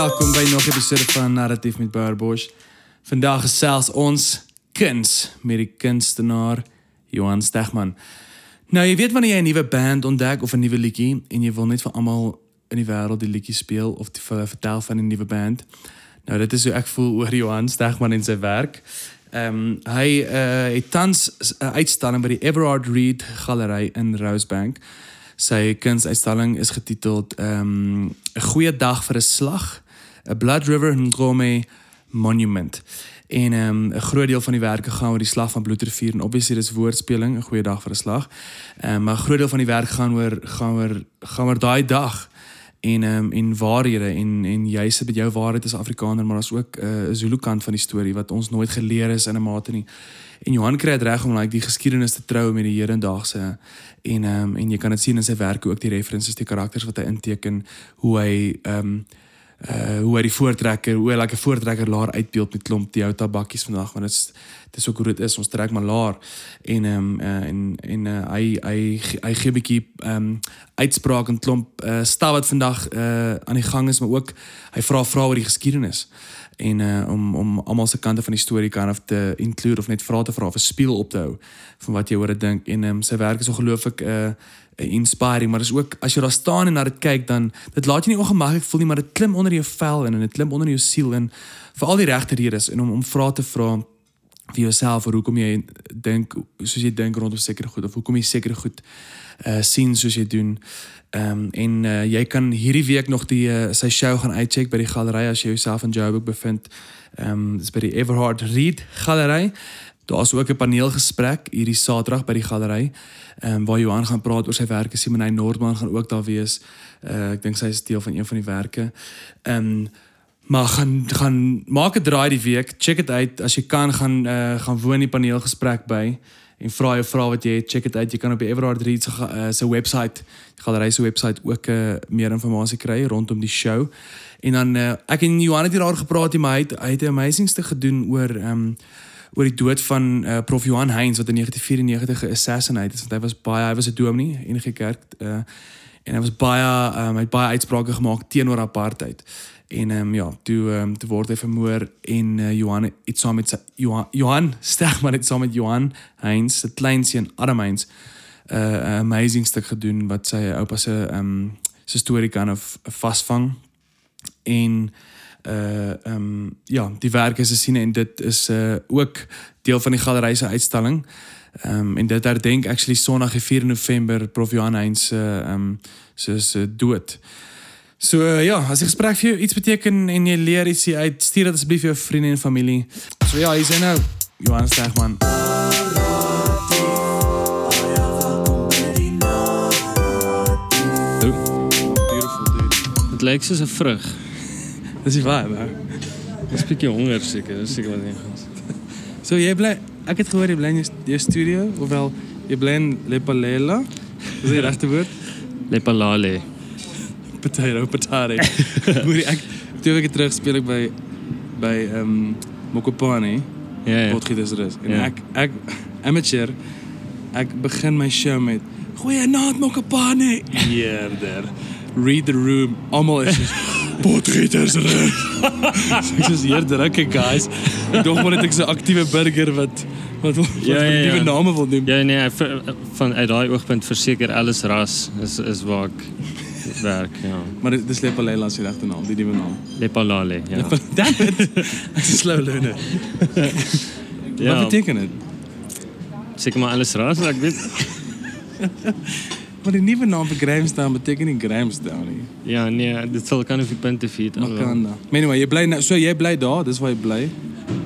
welkom by nog 'n episode van Narratief met Barbosh. Vandag gesels ons kuns met die kunstenaar Johan Stegman. Nou, jy weet wanneer jy 'n nuwe band ontdek of 'n nuwe liedjie en jy wil net vir almal in die wêreld die liedjie speel of hulle vertel van 'n nuwe band. Nou, dit is hoe ek voel oor Johan Stegman en sy werk. Ehm um, hy uh, het tans 'n uitstalling by die Everard Reed Galery in Rosebank. Sy kunsuitstalling is getiteld ehm um, 'n goeie dag vir 'n slag, 'n Blood River Ngome Monument. En ehm um, 'n groot deel van die werke gaan oor die slag van Bloedrivier en obviously dis woordspeling, 'n goeie dag vir 'n slag. Ehm um, maar 'n groot deel van die werk gaan oor gaan oor gaan oor daai dag en ehm um, en waarhede en en jy sit met jou waarheid as Afrikaner maar daar's ook 'n uh, Zulu kant van die storie wat ons nooit geleer is in 'n mate nie. En Johan kry dit reg om like die geskiedenis te trou met die hedendaagse en ehm um, en jy kan dit sien in sy werk ook die references die karakters wat hy inteken hoe hy ehm um, uh hoe hy die voortrekker hoe hy like 'n voortrekker laar uitbeeld met klomp die ou tabakkies vandag want dit is dis ook hoe dit is. Ons trek maar laar. En ehm um, uh, en en uh, hy hy hy gee 'n bietjie ehm uitspraak en klomp uh stap wat vandag uh aan die gang is maar ook hy vra vra oor die geskiedenis. En uh om om almal se kante van die storie kan of te include of net vra te vra of 'n speel op te hou van wat jy oor dit dink. En um, sy werk is ongelooflik uh inspiring, maar dis ook as jy daar staan en na dit kyk dan dit laat jy nie ongemaklik voel nie, maar dit klim onder jou vel en dit klim onder jou siel in vir al die regte redes en om om vrae te vra vir jouself oor hoekom jy dink soos jy dink rondom sekere goed of hoekom jy sekere goed uh sien soos jy doen. Ehm um, en uh, jy kan hierdie week nog die uh, sy show gaan uitcheck by die galery as jy jouself in Joburg bevind. Ehm um, dis by die Everhard Reed galery. Daar's ook 'n paneelgesprek hierdie Saterdag by die galery. Ehm um, waar Johan gaan praat oor sy werke. Simonay Noordman gaan ook daar wees. Uh ek dink sy is deel van een van die werke. Ehm um, maar gaan gaan maak 'n draai die week. Check dit uit as jy kan gaan uh gaan woon die paneelgesprek by en vra jou vra wat jy het. Check dit uit. Jy kan op die Everard Reed se uh, se webwerf, die galery se webwerf ook uh, meer inligting kry rondom die show. En dan uh, ek en Johan het hier daar gepraat hy het hy het 'n amazing stuk gedoen oor ehm um, oor die dood van uh, Prof. Johan Heinz wat in 1994 geassassinate is want hy was baie hy was 'n dominee in die kerk uh, en hy was baie um, hy het baie uitsprake gemaak teenoor apartheid. En ehm um, ja, toe ehm um, toe word hy vermoor en uh, Johan het saam met Johan Johan Stegman het saam met Johan Heinz se kleinseun Adam Heinz 'n uh, amazing stuk gedoen wat sy oupa se ehm um, se storie kan of vasvang en uh ehm um, ja, die werke is gesien en dit is uh ook deel van die galery se uitstalling. Ehm um, en dit herdenk actually Sondag 4 November Prof Johan Heinz se ehm um, se dood. So uh, ja, as die gesprek vir jou iets beteken en jy leer ietsie uit, stuur dit asseblief jou vriende en familie. So ja, hier is nou Johan Stegman. Dit lyk soos 'n vrug. Dat is waar, man. Dan spreek je hongerstukken. Dat is zeker wat. Zo, jij blij, Ik heb gehoord, je blijft je studio. Hoewel, je blijft lepalela. Dat is je achterwoord. woord. Lepalale. Potato, potato. Twee ik terug speel ik bij, bij ehm, um, Mokopani. Ja, ja. Potgietersrust. En ik, ik, amateur, ik begin mijn show met... Goeienaand, Mokopani. Yeah, there. Read the room. Allemaal is Potreters erin. ik zei, hier, direct, guys. Ik dacht maar dat ik zo'n actieve burger werd. Wat, wat ja, ja, nieuwe namen van hem. Ja, nee, vanuit dat oogpunt verzeker alles ras is, is waar ik werk, ja. Maar het is Lepalé als je achternaam, die nieuwe naam. Lepalale, ja. Damn Ik Het slow leunen. Wat betekent het? Zeker maar alles ras, ik weet Maar die nuwe naam vir Grahamstown beteken nie Grahamstown. Ja, nee, dit sal kan of punte vir Makanda. Maar anyway, jy bly nou so jy bly daar, dis waar jy bly.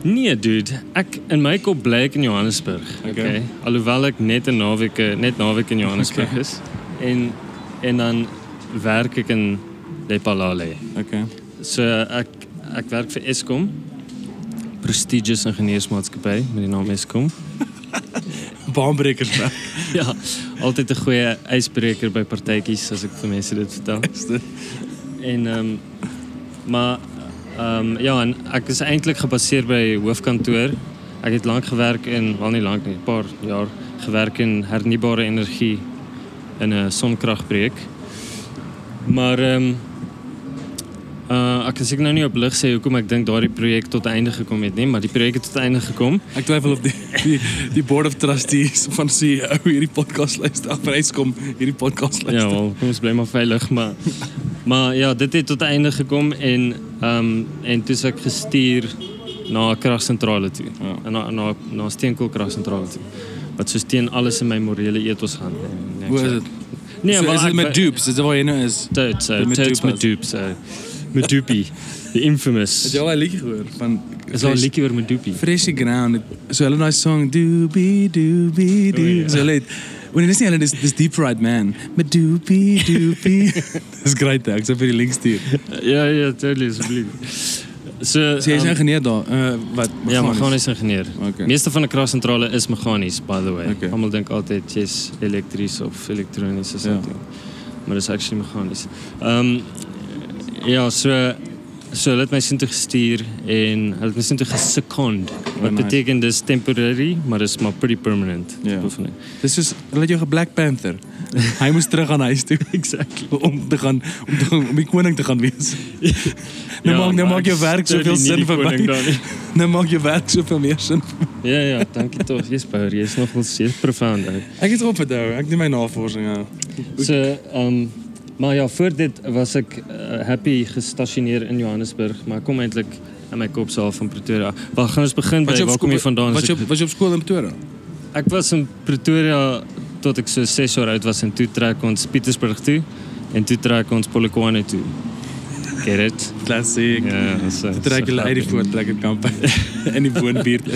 Nee, dude. Ek in my kop bly ek in Johannesburg. Okay. Okay. Alhoewel ek net 'n naweek net naweek in Johannesburg Okay. is. En en dan werk ek in Lepalale. Okay. So ek ek werk vir Eskom. Prestigious Ingenieursmaatskappy met die naam Eskom. baanbrekers ja, altijd een goede ijsbreker bij partijkies, als ik de mensen dit vertel. En, ehm, maar ehm, ja, ik is eindelijk gebaseerd bij hoofdkantoor. Ik heb lang gewerkt in, wel niet lang, een paar jaar, gewerkt in hernieuwbare energie en een zonkrachtbreek. Maar um, uh, ek ek nou nie op lig sê hoekom ek dink daardie projek tot einde gekom het nie, maar die projek het tot einde gekom. Ek twijfel of die die, die board of trustees van CEO hierdie podcast luister. Ag, prys kom hierdie podcast Ja, luister. wel, kom ons bly maar veilig, maar maar ja, dit het tot einde gekom en ehm um, en toe ek gestuur na 'n kragsentrale toe. Ja. Na na na 'n steenkoolkragsentrale toe. Wat so teen alles in my morele ethos gaan. En ek Hoe is sê- dit? Nee, so, maar is dit met dupes? Is dit waar jy nou is? Toad, so Die Toad's Medupas. Medup, so Medupi, The Infamous. Het is wel een liedje Van het is wel een liedje met doopy Fresh ground. Zo'n hele nice song. doopy doopy doopie. Zo leed. Wanneer is die dus, dus Deep Fried Man. Met doopy doopy dat is great, hè. Ik zou voor die link sturen. Ja, ja, totally. Alsjeblieft. Ze, so, is ehm, ingenieur dan? Uh, eh, wat, ja, mechanisch ingenieur. Meeste van de krascentrale is mechanisch, by the way. Okay. Allemaal denken altijd, yes, elektrisch of elektronisch of zo Maar dat is actually mechanisch. Um, ja, zo... So, so hulle het my toe gestuur en hulle het my sin toe gesecond. Wat nice. beteken dis temporary, maar dis maar pretty permanent. Ja. beoefening. Dis soos hulle het jou ge Black Panther. Hy moes terug aan huis toe Exactly. om te gaan om te gaan, om die koning te gaan wees. Nou maak nou maak jou werk soveel sin vir my. Nou maak jou werk soveel meer sin. Ja, ja, dankie tog. Jy's bouer, jy's nog wel steeds profound. Ou. Ek het op dit hou. Ek doen my navorsing ja. So, ehm maar ja, voor dit was ik eh, happy gestationeerd in Johannesburg. Maar kom eindelijk aan mijn kop van Pretoria. Waar gaan eens beginnen bij? Waar kom je vandaan? Was je, was je op school in Pretoria? Ik was in Pretoria tot ik zo zes jaar uit was. En toen trek ons Pietersburg toe. En toen trek ons Polokwane toe. Get it? Klassiek. Ja, so, eh, toen trek je Leidenvoort, lekker kampen. en die woonbuurt.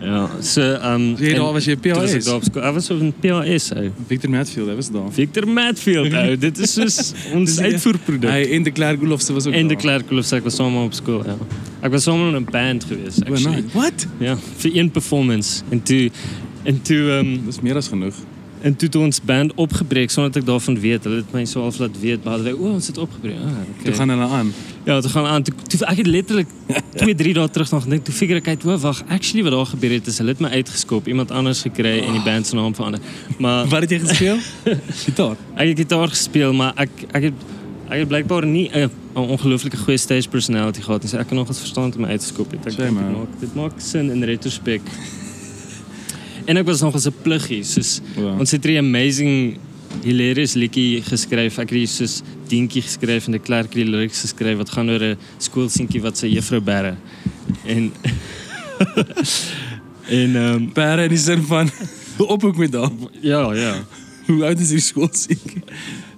Ja, ze um, Jij daar was je PAS? Hij was op een PAS. Ah, Victor Matfield, hij was daar. Victor Matfield, ou. dit is dus ons dus uitvoerproduct. Hij in de Claire was ook In de Claire Goelofse, ik was samen op school, ja. Ik was samen in een band geweest, oh, actually. Wat? Ja, voor één performance. En toen... En toen ehm, dat is meer dan genoeg en toe het ons band opgebreek sonder dat ek daarvan weet. Hulle het my so half laat weet, maar hulle o, ons het opgebreek. Ah, okay. Toe gaan hulle aan. Ja, toe gaan aan. Toe, toe ek het letterlik 2, 3 dae terug nog gedink, toe figure ek uit, o, wag, actually wat daar gebeur het is hulle het my uitgeskop, iemand anders gekry en die band se naam verander. Maar Wat het jy gespeel? Gitaar. ek het gitaar gespeel, maar ek ek het ek het blykbaar nie 'n 'n ongelooflike goeie stage personality gehad. So ek kan nog eens verstaan toe my het. Ek Shame, dink dit man. maak dit maak sin in retrospek. En ek was nog eens 'n pluggie, soos Wow. ons het 'n amazing hilarious liedjie geskryf. Ek het hier soos dientjie geskryf en die klerk die lyrics geskryf wat gaan oor 'n skoolseentjie wat sy juffrou bære. En en ehm um, Pere in die sin van ophoek met daar. ja, ja. Hoe oud is die skoolsiek?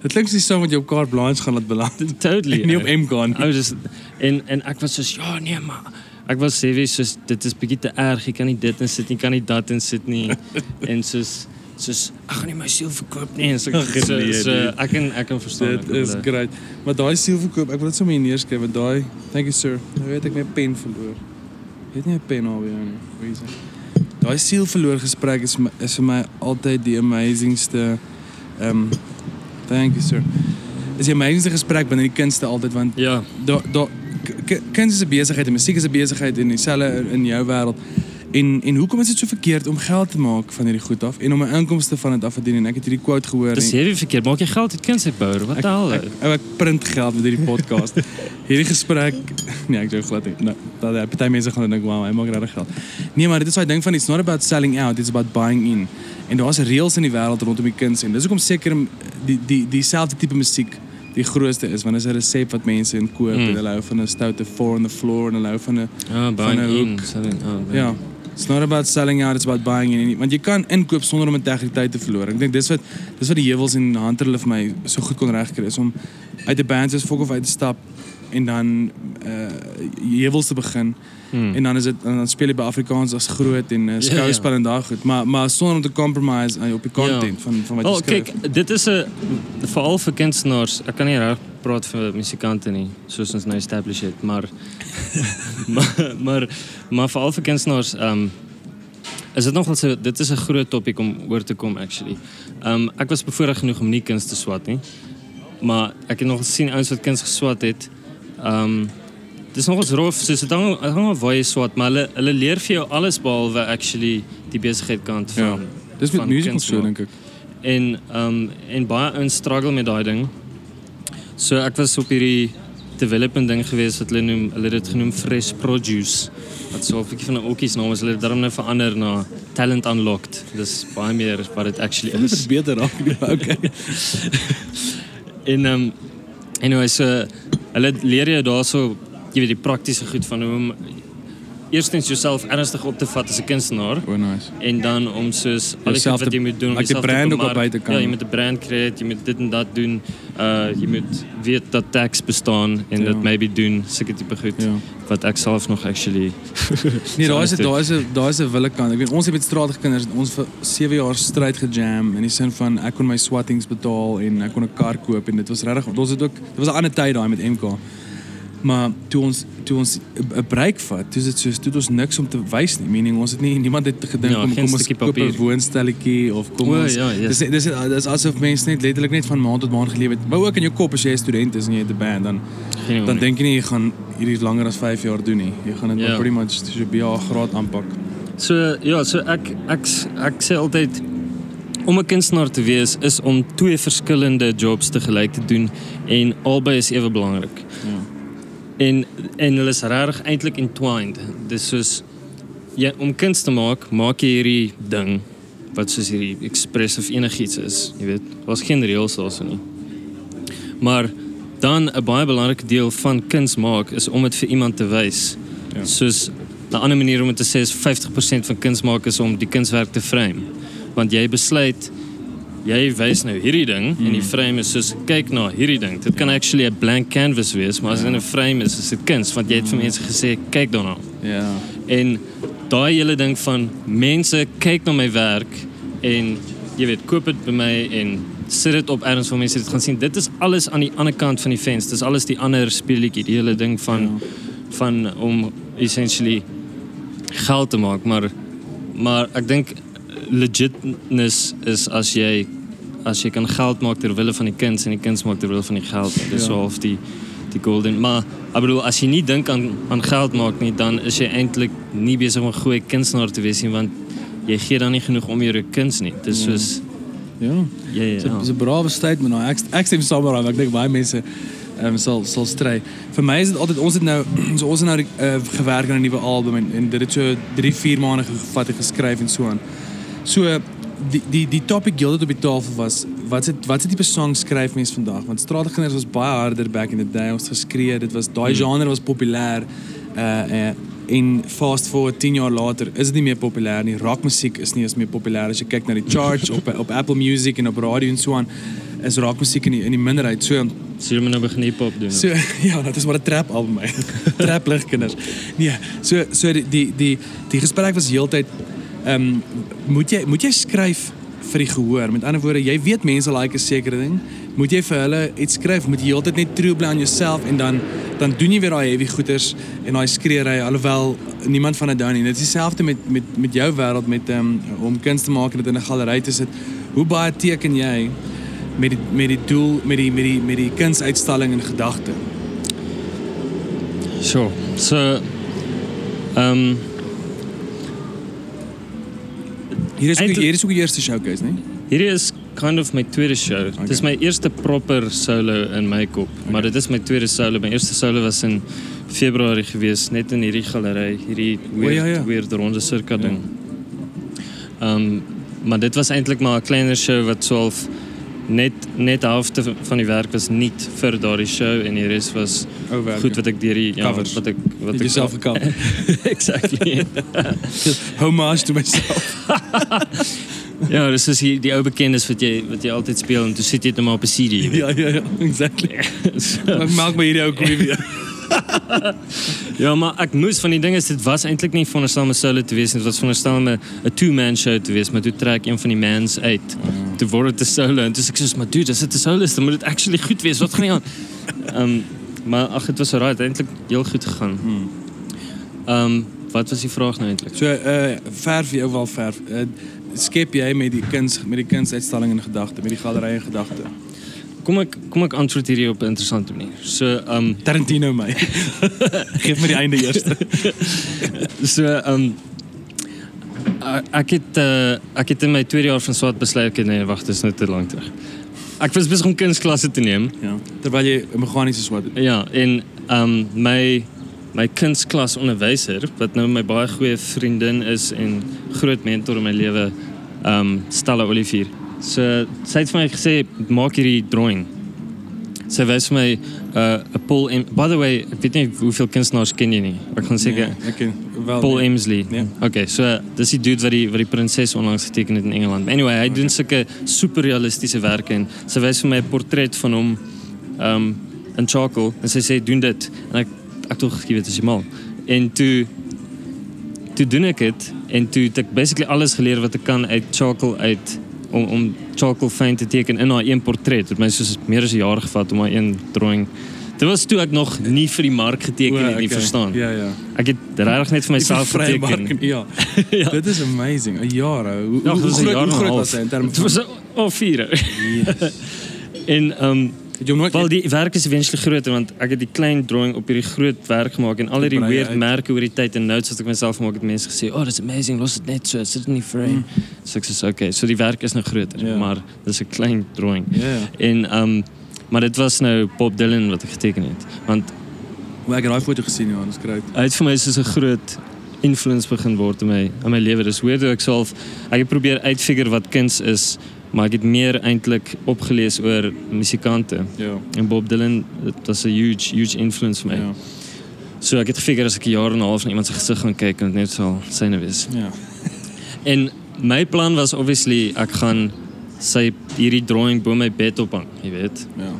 Dit klink soos wat jy op Carte Blanche gaan laat beland. Totally. En nie op ou. MK nie. Ou dis en en ek was soos ja nee maar ik was serieus, dus dit is een te erg. Ik kan niet dit in Sydney, ik kan niet dat in Sydney. en soos, soos, ik ga niet mijn ziel verkopen. Nee, so, Ach, so, so, ik kan, ik kan verstaan. Dit is great. Maar die ziel verkoop, ik wil het zo maar neerschrijven. Die, thank you sir. Dan weet ik mijn pen verloor. Ik weet niet mijn pen alweer. Nee. Die ziel verloor gesprek is, is voor mij altijd die amazingste... Um, thank you sir. Is je amazingste gesprek binnen die ze altijd, want... Ja. do daar k- k- kuns is 'n besigheid en musiek is 'n besigheid en dieselfde in jou wêreld. En en hoekom is dit so verkeerd om geld te maak van hierdie goed af en om 'n inkomste van dit af te verdien en ek het hierdie quote gehoor dis heavy verkeerd maak jy geld uit kunstbouer wat die hel Ek, ek, ek print geld met hierdie podcast. hierdie gesprek, nee, ek dink glad nie. Nou, dat die party mense gaan dink, "Wow, hy maak regtig geld." Nee, maar dit is daai ding van it's not about selling out, it's about buying in. En daar's reëls in die wêreld rondom die kuns en dis hoekom seker die die dieselfde tipe musiek die grootste is want dit is 'n resep wat mense in koop Mm. en hulle hou van 'n stoute four on the floor en hulle hou van 'n ja van 'n hoek. so dan oh, ja. It's not about selling out, it's about buying in. Want jy kan inkoop sonder om integriteit te verloor. Ek dink dis wat dis wat die heuwels en Hunter hulle vir my so goed kon regkry is om uit 'n band soos Fok of uit te stap en dan uh heuwels te begin Hmm. en dan is en dan speel jy by Afrikaans as groot en uh, Ja, skouspel en daai goed. Maar maar sonder om te compromise uh, op die content van van wat jy Oh, kyk, dit is 'n veral vir kunstenaars. Ek kan nie reg praat vir musikante nie, soos ons nou establish het, maar maar maar maar veral vir kunstenaars, um, is dit nogal dit is 'n groot topik om oor te kom actually. Um, ek was bevoorreg genoeg om nie kuns te swat nie. Maar ek het nog gesien ouens wat kuns geswat het. Ehm um, dis nogals rof, soos dit hang dit hang af waar jy swat, maar hulle hulle leer vir jou alles behalwe actually die besigheid kant van Ja. Dis met kuns so dink ek. En ehm um, en baie ouens struggle met daai ding. So ek was op hierdie development ding gewees wat hulle noem, hulle het dit genoem Fresh Produce. Wat so 'n bietjie van 'n okkies naam is. Hulle het daarom nou verander na Talent Unlocked. Dis baie meer wat dit actually Dit is. is beter raak. Okay. En ehm um, anyway, so hulle leer jou daarso jy weet die praktiese goed van hoe om eerstens jouself ernstig op te vat as 'n kunstenaar Oh nice. en dan om soos alles wat jy moet doen om like jouself te brand ook op buite kan. Ja, jy moet 'n brand creëer, jy moet dit en dat doen. Uh jy moet weet dat tax bestaan en Ja. dit maybe doen sulke tipe goed Ja. wat ek self nog actually Nee, daar is daar is daar is 'n wille kant. Ek weet ons het met straatige kinders ons vir 7 jaar stryd gejam in die sin van ek kon my swattings betaal en ek kon 'n kar koop en dit was regtig ons het ook dit was 'n ander tyd daai met MK. Maar toe ons toe ons 'n break vat, toe is dit soos toe het ons niks om te wys nie. Meaning ons het nie niemand het gedink Ja, om kom ons koop 'n woonstelletjie of kom O, ons ja, yes. dis dis dis asof mense net letterlik net van maand tot maand geleef het. Maar ook in jou kop as jy 'n student is en jy het 'n band dan geen dan dink jy nie jy gaan hierdie langer as 5 jaar doen nie. Jy gaan dit Ja. pretty much so by 'n graad aanpak. So ja, so ek ek ek sê altyd om 'n kunstenaar te wees is om twee verskillende jobs te gelyk te doen en albei is ewe belangrik. Ja. En en hulle is regtig eintlik entwined. Dis soos jy om kuns te maak, maak jy hierdie ding wat soos hierdie expressive enigiets is, jy weet. Daar's geen reëls daarso nie. Maar dan 'n baie belangrike deel van kuns maak is om dit vir iemand te wys. Ja. Soos 'n ander manier om dit te sê is 50% van kuns maak is om die kunswerk te frame. Want jy besluit jy wys nou hierdie ding mm. en die frame is soos kyk na hierdie ding. Dit kan actually 'n blank canvas wees, maar as dit in 'n frame is, is dit kuns want jy het vir mense gesê kyk daarna. Ja. En daai hele ding van mense kyk na my werk en jy weet koop dit by my en sit dit op ergens waar mense dit gaan sien. Dit is alles aan die ander kant van die fence. Dis alles die ander speletjie, die hele ding van Ja. van om essentially geld te maak, maar maar ek dink legitness is als jij als je kan geld maakt ter wille van die kind en die kind maakt ter wille van die geld. Dus ja. of die, die golden. Maar ik bedoel, als je niet denkt aan, aan geld maakt, niet, dan is je eigenlijk niet bezig om een goede kunstenaar te zien, want je geeft dan niet genoeg om je kunst niet. Dus ja. Dus, ja. ja, ja. Het is een brave strijd, maar nou, ik steef samen aan. Ik denk mensen um, ehm, zal, zal strijden. Voor mij is het altijd, ons het nou, zo ons nou uh, gewerkt aan een nieuwe album en, en dit het drie, vier maanden gevat en geschreven en zo aan. So die die die topic gilded op die tafel was wat se wat se tipe song skryf mense vandag want straatkinders was baie harder back in the day ons geskree dit was daai genre was populêr uh, uh en fast forward 10 jaar later is dit nie meer populêr nie rockmusiek is nie eens meer populêr as jy kyk na die charts op op Apple Music en op radio en so aan is rockmusiek in die, in die minderheid so So jy moet nou begin hip-hop doen. So ja, dit is maar 'n trap album my. trap lig kinders. Nee, so so die die die, die gesprek was heeltyd ehm um, moet jy moet jy skryf vir die gehoor. Met ander woorde, jy weet mense like 'n sekere ding. Moet jy vir hulle iets skryf? Moet jy heeltyd net true bly aan jouself en dan dan doen jy weer daai heavy goeters en daai skreery alhoewel niemand van dit doen nie. Dit is dieselfde met met met jou wêreld met ehm um, om kuns te maak en dit in 'n galery te sit. Hoe baie teken jy met die met die doel met die met die met die kunsuitstalling in gedagte? Sure. So ehm um, Hier is ook hier is ook die eerste showcase, né? Hierdie is kind of my tweede show. Okay. Dit is my eerste proper solo in my kop, okay. maar dit is my tweede solo. My eerste solo was in Februarie gewees, net in hierdie galery, hierdie weird, ja, ja. weird ronde circa ding. Ehm um, maar dit was eintlik maar 'n kleiner show wat so net, net die te van die Werk, was niet für Show en hier is was oh, goed wat was die Covers. Wat ik, wat ik, jezelf kan. exactly. Homage to myself. ja, dus is die, die oude kennis wat je, wat je altijd speelt en toen zit je het nou maar op een CD. ja, ja, ja, exactly. so. Maak me hier ook weer. Ja, maar ek moes van die ding is dit was eintlik nie veronderstel om 'n solo te wees. Dit was veronderstel om 'n 'n two-man show te wees, maar toe trek een van die mans uit. Toe word dit 'n solo sê ek soos, "Maar dude, as dit 'n solo is, dan moet dit actually goed wees. Wat gaan nie aan?" Ehm maar ag, dit was alright, eintlik heel goed gegaan. Ehm wat was die vraag nou eintlik? So uh verf jy ook wel verf. Uh, skep jy met die kuns met die in gedagte, met die galery in gedagte. Kom ek kom ek antwoord hierdie op 'n interessante manier. So ehm um, Tarantino my. Geef my die einde eers. So ehm um, ek het uh, ek het in my tweede jaar van swart besluit okay, nee wag dis nou te lank terug. ek was besig om kunsklasse te neem. Ja. Terwyl jy 'n meganiese swat doen. Ja, en um my my kunstklas onderwyser wat nou my baie goeie vriendin is en groot mentor in my lewe, um Stella Olivier. Ze zei van mij, gezegd, maak die drawing. Zij wijst mij Paul... Im By the way, ik weet niet hoeveel kunstenaars ken je niet. Ik kan zeggen... Wel, Paul Emsley. Oké, okay, dat is die dude waar die, wat die prinses onlangs getekend heeft in Engeland. Anyway, hij doet zulke superrealistische werken. En ze wijst mij een portret van hem een um, in charcoal. En ze zei, doe dit. En ik, ik toch, je weet het, je mal. En toen... Toen doe ik het. En toen heb ik basically alles geleerd wat ik kan uit charcoal, uit om om charcoal fyn te teken in haar een portret. Dit het my soos meer as 'n jaar gevat om haar een drawing. Dit was toe ek nog nie vir die mark geteken het nie, okay. verstaan. Ja, ja. Ek het regtig net vir myself geteken. mark, Ja. Ja. Dit is amazing. 'n Jaar. Hoe, Ja, hoe, dit hoe groot, hoe groot was hy in terme van was al vier. Yes. en ehm Het jy nooit wel die werk is eventually groter want ek het die klein drawing op hierdie groot werk gemaak en al hierdie weird uit. merke oor die tyd en notes wat ek myself gemaak het mense gesê, "Oh, that's amazing. Los dit net so. Sit dit in die frame." Mm. So ek sê, "Okay, so die werk is nou groter, Ja. maar dis 'n klein drawing." Ja. ja. En ehm maar dit was nou Bob Dylan wat ek geteken het. Want Maar ek het daai foto gesien ja, dis great. hy het vir my soos 'n groot influence begin word in my in my lewe. Dis weird hoe ek self ek het probeer uitfigure wat kuns is, maar ek het meer eintlik opgelees oor musikante. Ja. En Bob Dylan, dit was 'n huge huge influence vir my. Ja. So ek het gefigure as ek 'n jaar en 'n half na iemand se gesig gaan kyk en dit net sal syne wees. Ja. En my plan was obviously ek gaan sy hierdie drawing bo my bed ophang, jy weet. Ja.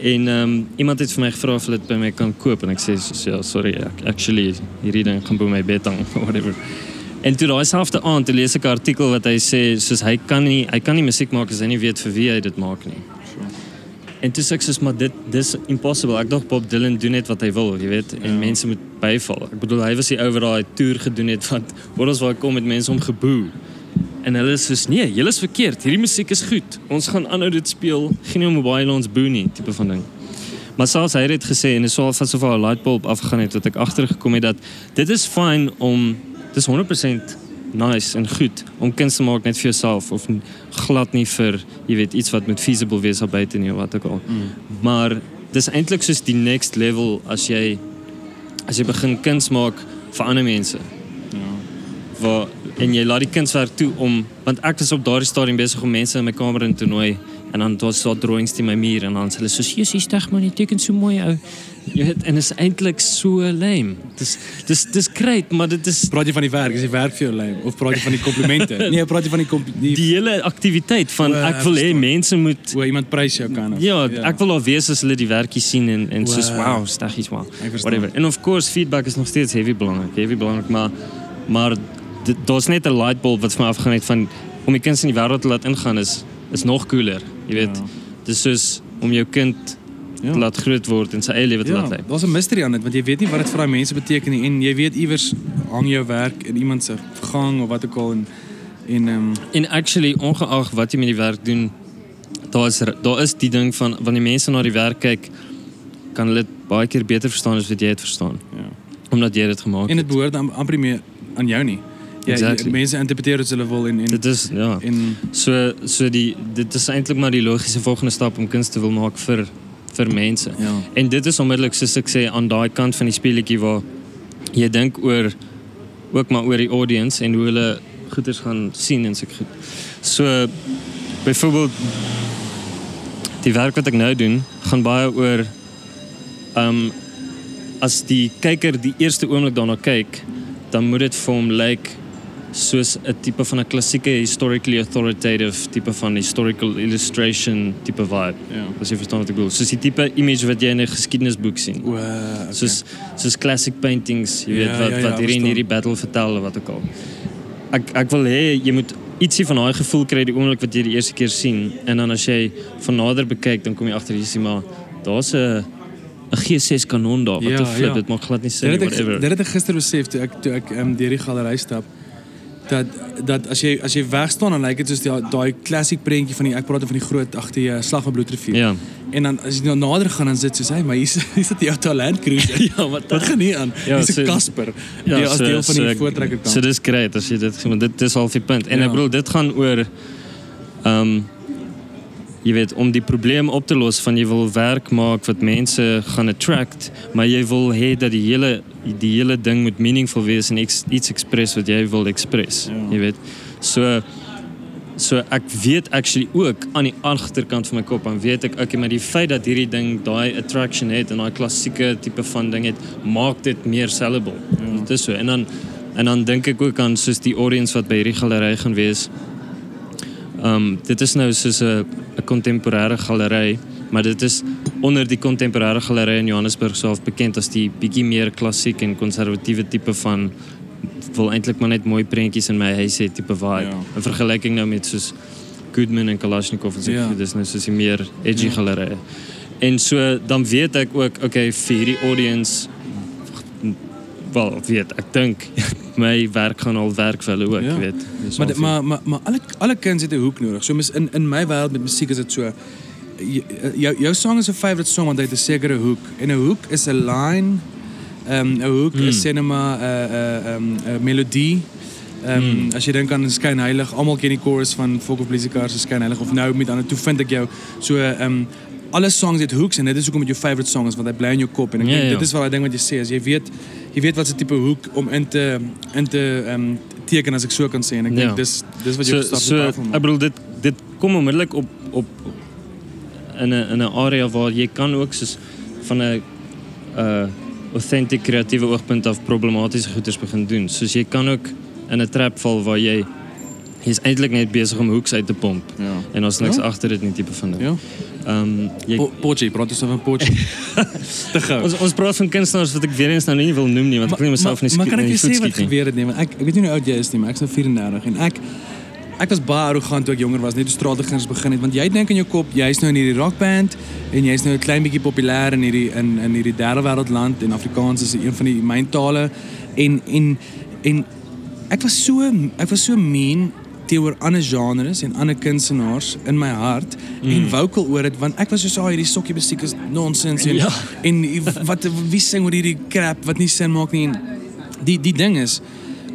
En ehm um, iemand het vir my gevra of hulle dit by my kan koop en ek sê soos, ja, sorry, ek actually hierdie ding gaan by my bed hang whatever. En toe daai selfde aand toe lees ek 'n artikel wat hy sê soos hy kan nie hy kan nie musiek maak as hy nie weet vir wie hy dit maak nie. En toe sê ek soos maar dit dis impossible. Ek dink Bob Dylan doen net wat hy wil, jy weet, en Ja. mense moet byval. Ek bedoel hy was die ou wat daai toer gedoen het wat oral waar hy kom met mense om geboe. En hulle is soos nee, julle is verkeerd. Hierdie musiek is goed. Ons gaan aanhou dit speel. Geen om mobile ons boe nie, tipe van ding. Maar selfs hy het dit gesê en dit sou asof 'n lightbulb afgegaan het wat ek agtergekom het dat dit is fyn om is 100% nice en goed om kunst te maken net voor jezelf. Of glad niet voor je weet, iets wat moet feasible wees op buiten of wat ook al. Mm. Maar het is eindelijk dus die next level als jij als je begint kunst maken voor andere mensen. Ja. Waar, en je laat die kunstwerk toe om... Want ik is op dat stadium bezig om mensen in mijn kamer in toernooi. En dan was dat drawings die mij meer. En dan zei ze, hier zie je niet, tekent zo mooi uit. Weet, en het is eindelijk zo uh, lijm. Het is, het, is, het maar het is... Praat je van die werk? Is die werk veel lame? Of praat je van die complimenten? nee, praat je van die... Die, die hele activiteit van, eh, ik wil hé, mensen moet... Hoe iemand prijs jou kan. Of, ja, ja, wil al wees as die werkjes zien en, en wow. soos, eh, wauw, steggies, wauw. Whatever. En of course, feedback is nog steeds heel belangrijk. heel belangrijk, maar... Maar is net 'n lightbulb wat vanaf my afgaan van... Om je kinders in die wêreld te laat ingaan is is nog cooler, jy weet. Ja. Dis soos om jou kind Ja. te laat groot word en sy eie lewe te Ja, laat lei. daar's 'n mystery aan dit want jy weet nie wat dit vir daai mense beteken nie en jy weet iewers hang jou werk in iemand se gang of wat ook al en en um, En actually ongeag wat jy met die werk doen, daar is daar is die ding van wanneer mense na die werk kyk, kan hulle dit baie keer beter verstaan as wat jy dit verstaan, ja. omdat jy dit gemaak En het. dit behoort am- amper meer aan jou nie. Ja, mensen interpreteren het zelf wel in... in, is, ja. in... So, so die, dit is eigenlijk maar die logische volgende stap om kunst te willen maken voor, voor mensen. Ja. En dit is onmiddellijk, zoals ik zei, aan die kant van die speeltjie waar je denkt over, ook maar over die audience en hoe goed is gaan zien en zo bijvoorbeeld, die werk wat ik nu doe, gaan baie over... Um, Als die kijker die eerste oomlik daarna kijkt, dan moet het voor hem lijken soos 'n tipe van 'n klassieke historically authoritative tipe van historical illustration tipe vibe. Ja. As jy verstaan wat ek bedoel. Soos die tipe image wat jy in 'n geskiedenisboek sien. O, okay. Soos soos classic paintings, jy Ja, weet wat ja, ja, wat hierdie en verstaan. hierdie battle vertel of wat ook al. Ek ek wil hê jy moet ietsie van daai gevoel kry die oomblik wat jy die eerste keer sien en dan as jy van nader bekyk dan kom jy agter jy sien maar daar's 'n 'n G6 kanon daar wat Ja, te flip ja. dit maak glad nie sin het whatever. dit het ek gister besef toe ek toe ek um, deur die galery stap dat dat as jy as jy weg staan dan lyk dit soos die- daai klassiek prentjie van die ek praat van die groot agter die uh, slag van bloedrivier. Ja. En dan as jy nou nader gaan dan sit soos hy, maar hier's hier's dit jou talent. Ja, wat Wat gaan nie aan? Ja, Dis so- Casper. Ja, as deel van die voortrekker kan. So dis great as jy dit want dit is al die punt. En Ja. ek bedoel dit gaan oor ehm um, jy weet om die probleem op te los van jy wil werk maak wat mense gaan attract, maar jy wil hê dat die hele die hele ding moet meaningful wees en ex, iets express wat jy wil express. Ja. Jy weet. So so ek weet actually ook aan die agterkant van my kop dan weet ek okay maar die feit dat hierdie ding daai attraction het en daai klassieke tipe van ding het maak dit meer sellable. Ja. Dit is so en dan en dan dink ek ook aan soos die audience wat by hierdie galery gaan wees. Um dit is nou soos 'n 'n kontemporêre galery, maar dit is onder die kontemporêre galery in Johannesburg self bekend as die bietjie meer klassiek en konservatiewe tipe van wil eintlik maar net mooi prentjies in my huis hê tipe vibe. Ja. In vergelyking nou met soos Goodman en Kalashnikov as ek Ja. ja. dis nou soos die meer edgy Ja. ja. galery. En so dan weet ek ook okay vir hierdie audience wel weet ek dink my werk gaan al werk vir hulle ook, Ja. ja. weet. Maar dit- maar maar maar alle alle kuns het 'n hoek nodig. So mis in in my wêreld met musiek is dit so jou jou song is 'n favorite song want hy het 'n sekere hoek. En 'n hoek is 'n line ehm 'n hoek Hmm. is cinema 'n 'n 'n melodie. Ehm Hmm. as jy dink aan Skyn Heilig, almal ken die chorus van Folk of Blizzard Cars se Skyn Heilig of nou met ander toe vind ek jou so ehm alle songs het hooks en dit is hoekom dit jou favorite song is want hy bly in jou kop en ek Ja, dink ja. dit is wat ek dink wat jy sê as jy weet je weet wat ze type hoek om in te, in te um, tekenen, als ik zo kan zeggen. Ik denk denk, dit is wat je so, op so, Ik bedoel, dit, dit komt onmiddellijk op, op, in, een, in een area waar je kan ook soos, van een eh, uh, authentiek creatieve oogpunt af problematische goeders beginnen doen. Dus je kan ook in een trap vallen waar jij jy jy's eintlik net besig om hoeks uit te pomp Ja. en ons niks Ja. agter dit nie tipe van ding. Ja. Ehm jy Po- praat ons van Potjie. Te gou. ons ons praat van kunstenaars wat ek weer eens nou nie wil noem nie want ek wil nie myself nie maar kan ek in jou sê wat skiet gebeur het nie, want ek ek weet nie hoe oud jy is nie, maar ek's nou 34 en ek ek was baie arrogant toe ek jonger was, net toe straatligers begin het, want jy dink in jou kop, jy's nou in hierdie rockband en jy's nou 'n klein bietjie populêr in hierdie in in hierdie derde wêreld land en Afrikaans is een van die myn tale en en en ek was so ek was so mean teenoor ander genres en ander kunstenaars in my hart mm. en vocal oor dit want ek was so saai hierdie sokkie musiek is nonsens en Ja. en wat wie sing oor hierdie crap wat nie sin maak nie en die die ding is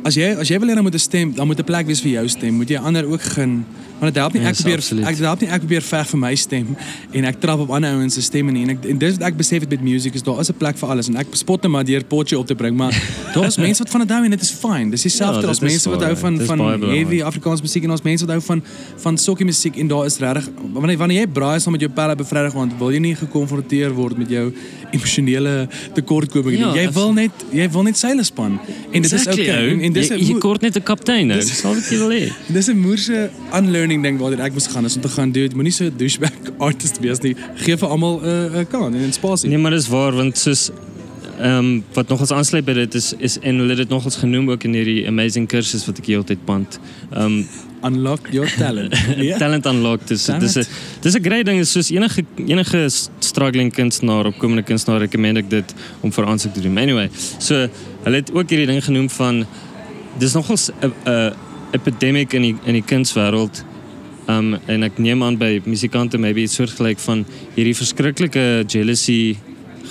as jy as jy wil hê dan moet 'n stem dan moet 'n plek wees vir jou stem moet jy ander ook gun want dit help nie ek Yes, probeer absoluut. ek dit help nie ek probeer veg vir my stem en ek trap op ander ouens se stemme nie. En ek en dis wat ek besef het met music is daar is 'n plek vir alles en ek spot net maar deur potjie op te bring maar daar is mense wat van dit hou en dit is fine. Dis dieselfde Ja, as mense wat hou van van heavy Afrikaans musiek en ons mense wat hou van van sokkie musiek en daar is regtig wanneer wanneer jy braai saam met jou pelle bevrydig want wil jy nie gekonfronteer word met jou emosionele tekortkoming Ja, as- wil net jy wil net seile span en dit Exactly, is okay en, en 'n jy moe- kort net 'n kaptein Dis al wat jy wil hê. Dis 'n moerse unlearning ding waartoe ek moes gaan is om te gaan doen. Moenie so 'n douchebag artist wees nie. Gee vir almal 'n uh, 'n kans en 'n spasie. Nee, maar dis waar want soos ehm um, wat nogals aansluit by dit is is en hulle het dit nogals genoem ook in hierdie amazing kursus wat ek heeltyd pand. Ehm um, Unlock your talent. Talent unlocked dis dis 'n dis 'n great ding is soos enige enige struggling kunstenaar opkomende kunstenaar recommend ek dit om vir aansoek te doen. Anyway, so hulle het ook hierdie ding genoem van dis nogals 'n 'n epidemic in die in die kunswêreld. Um en ek neem aan by musikante maybe iets soortgelyk van hierdie verskriklike jealousy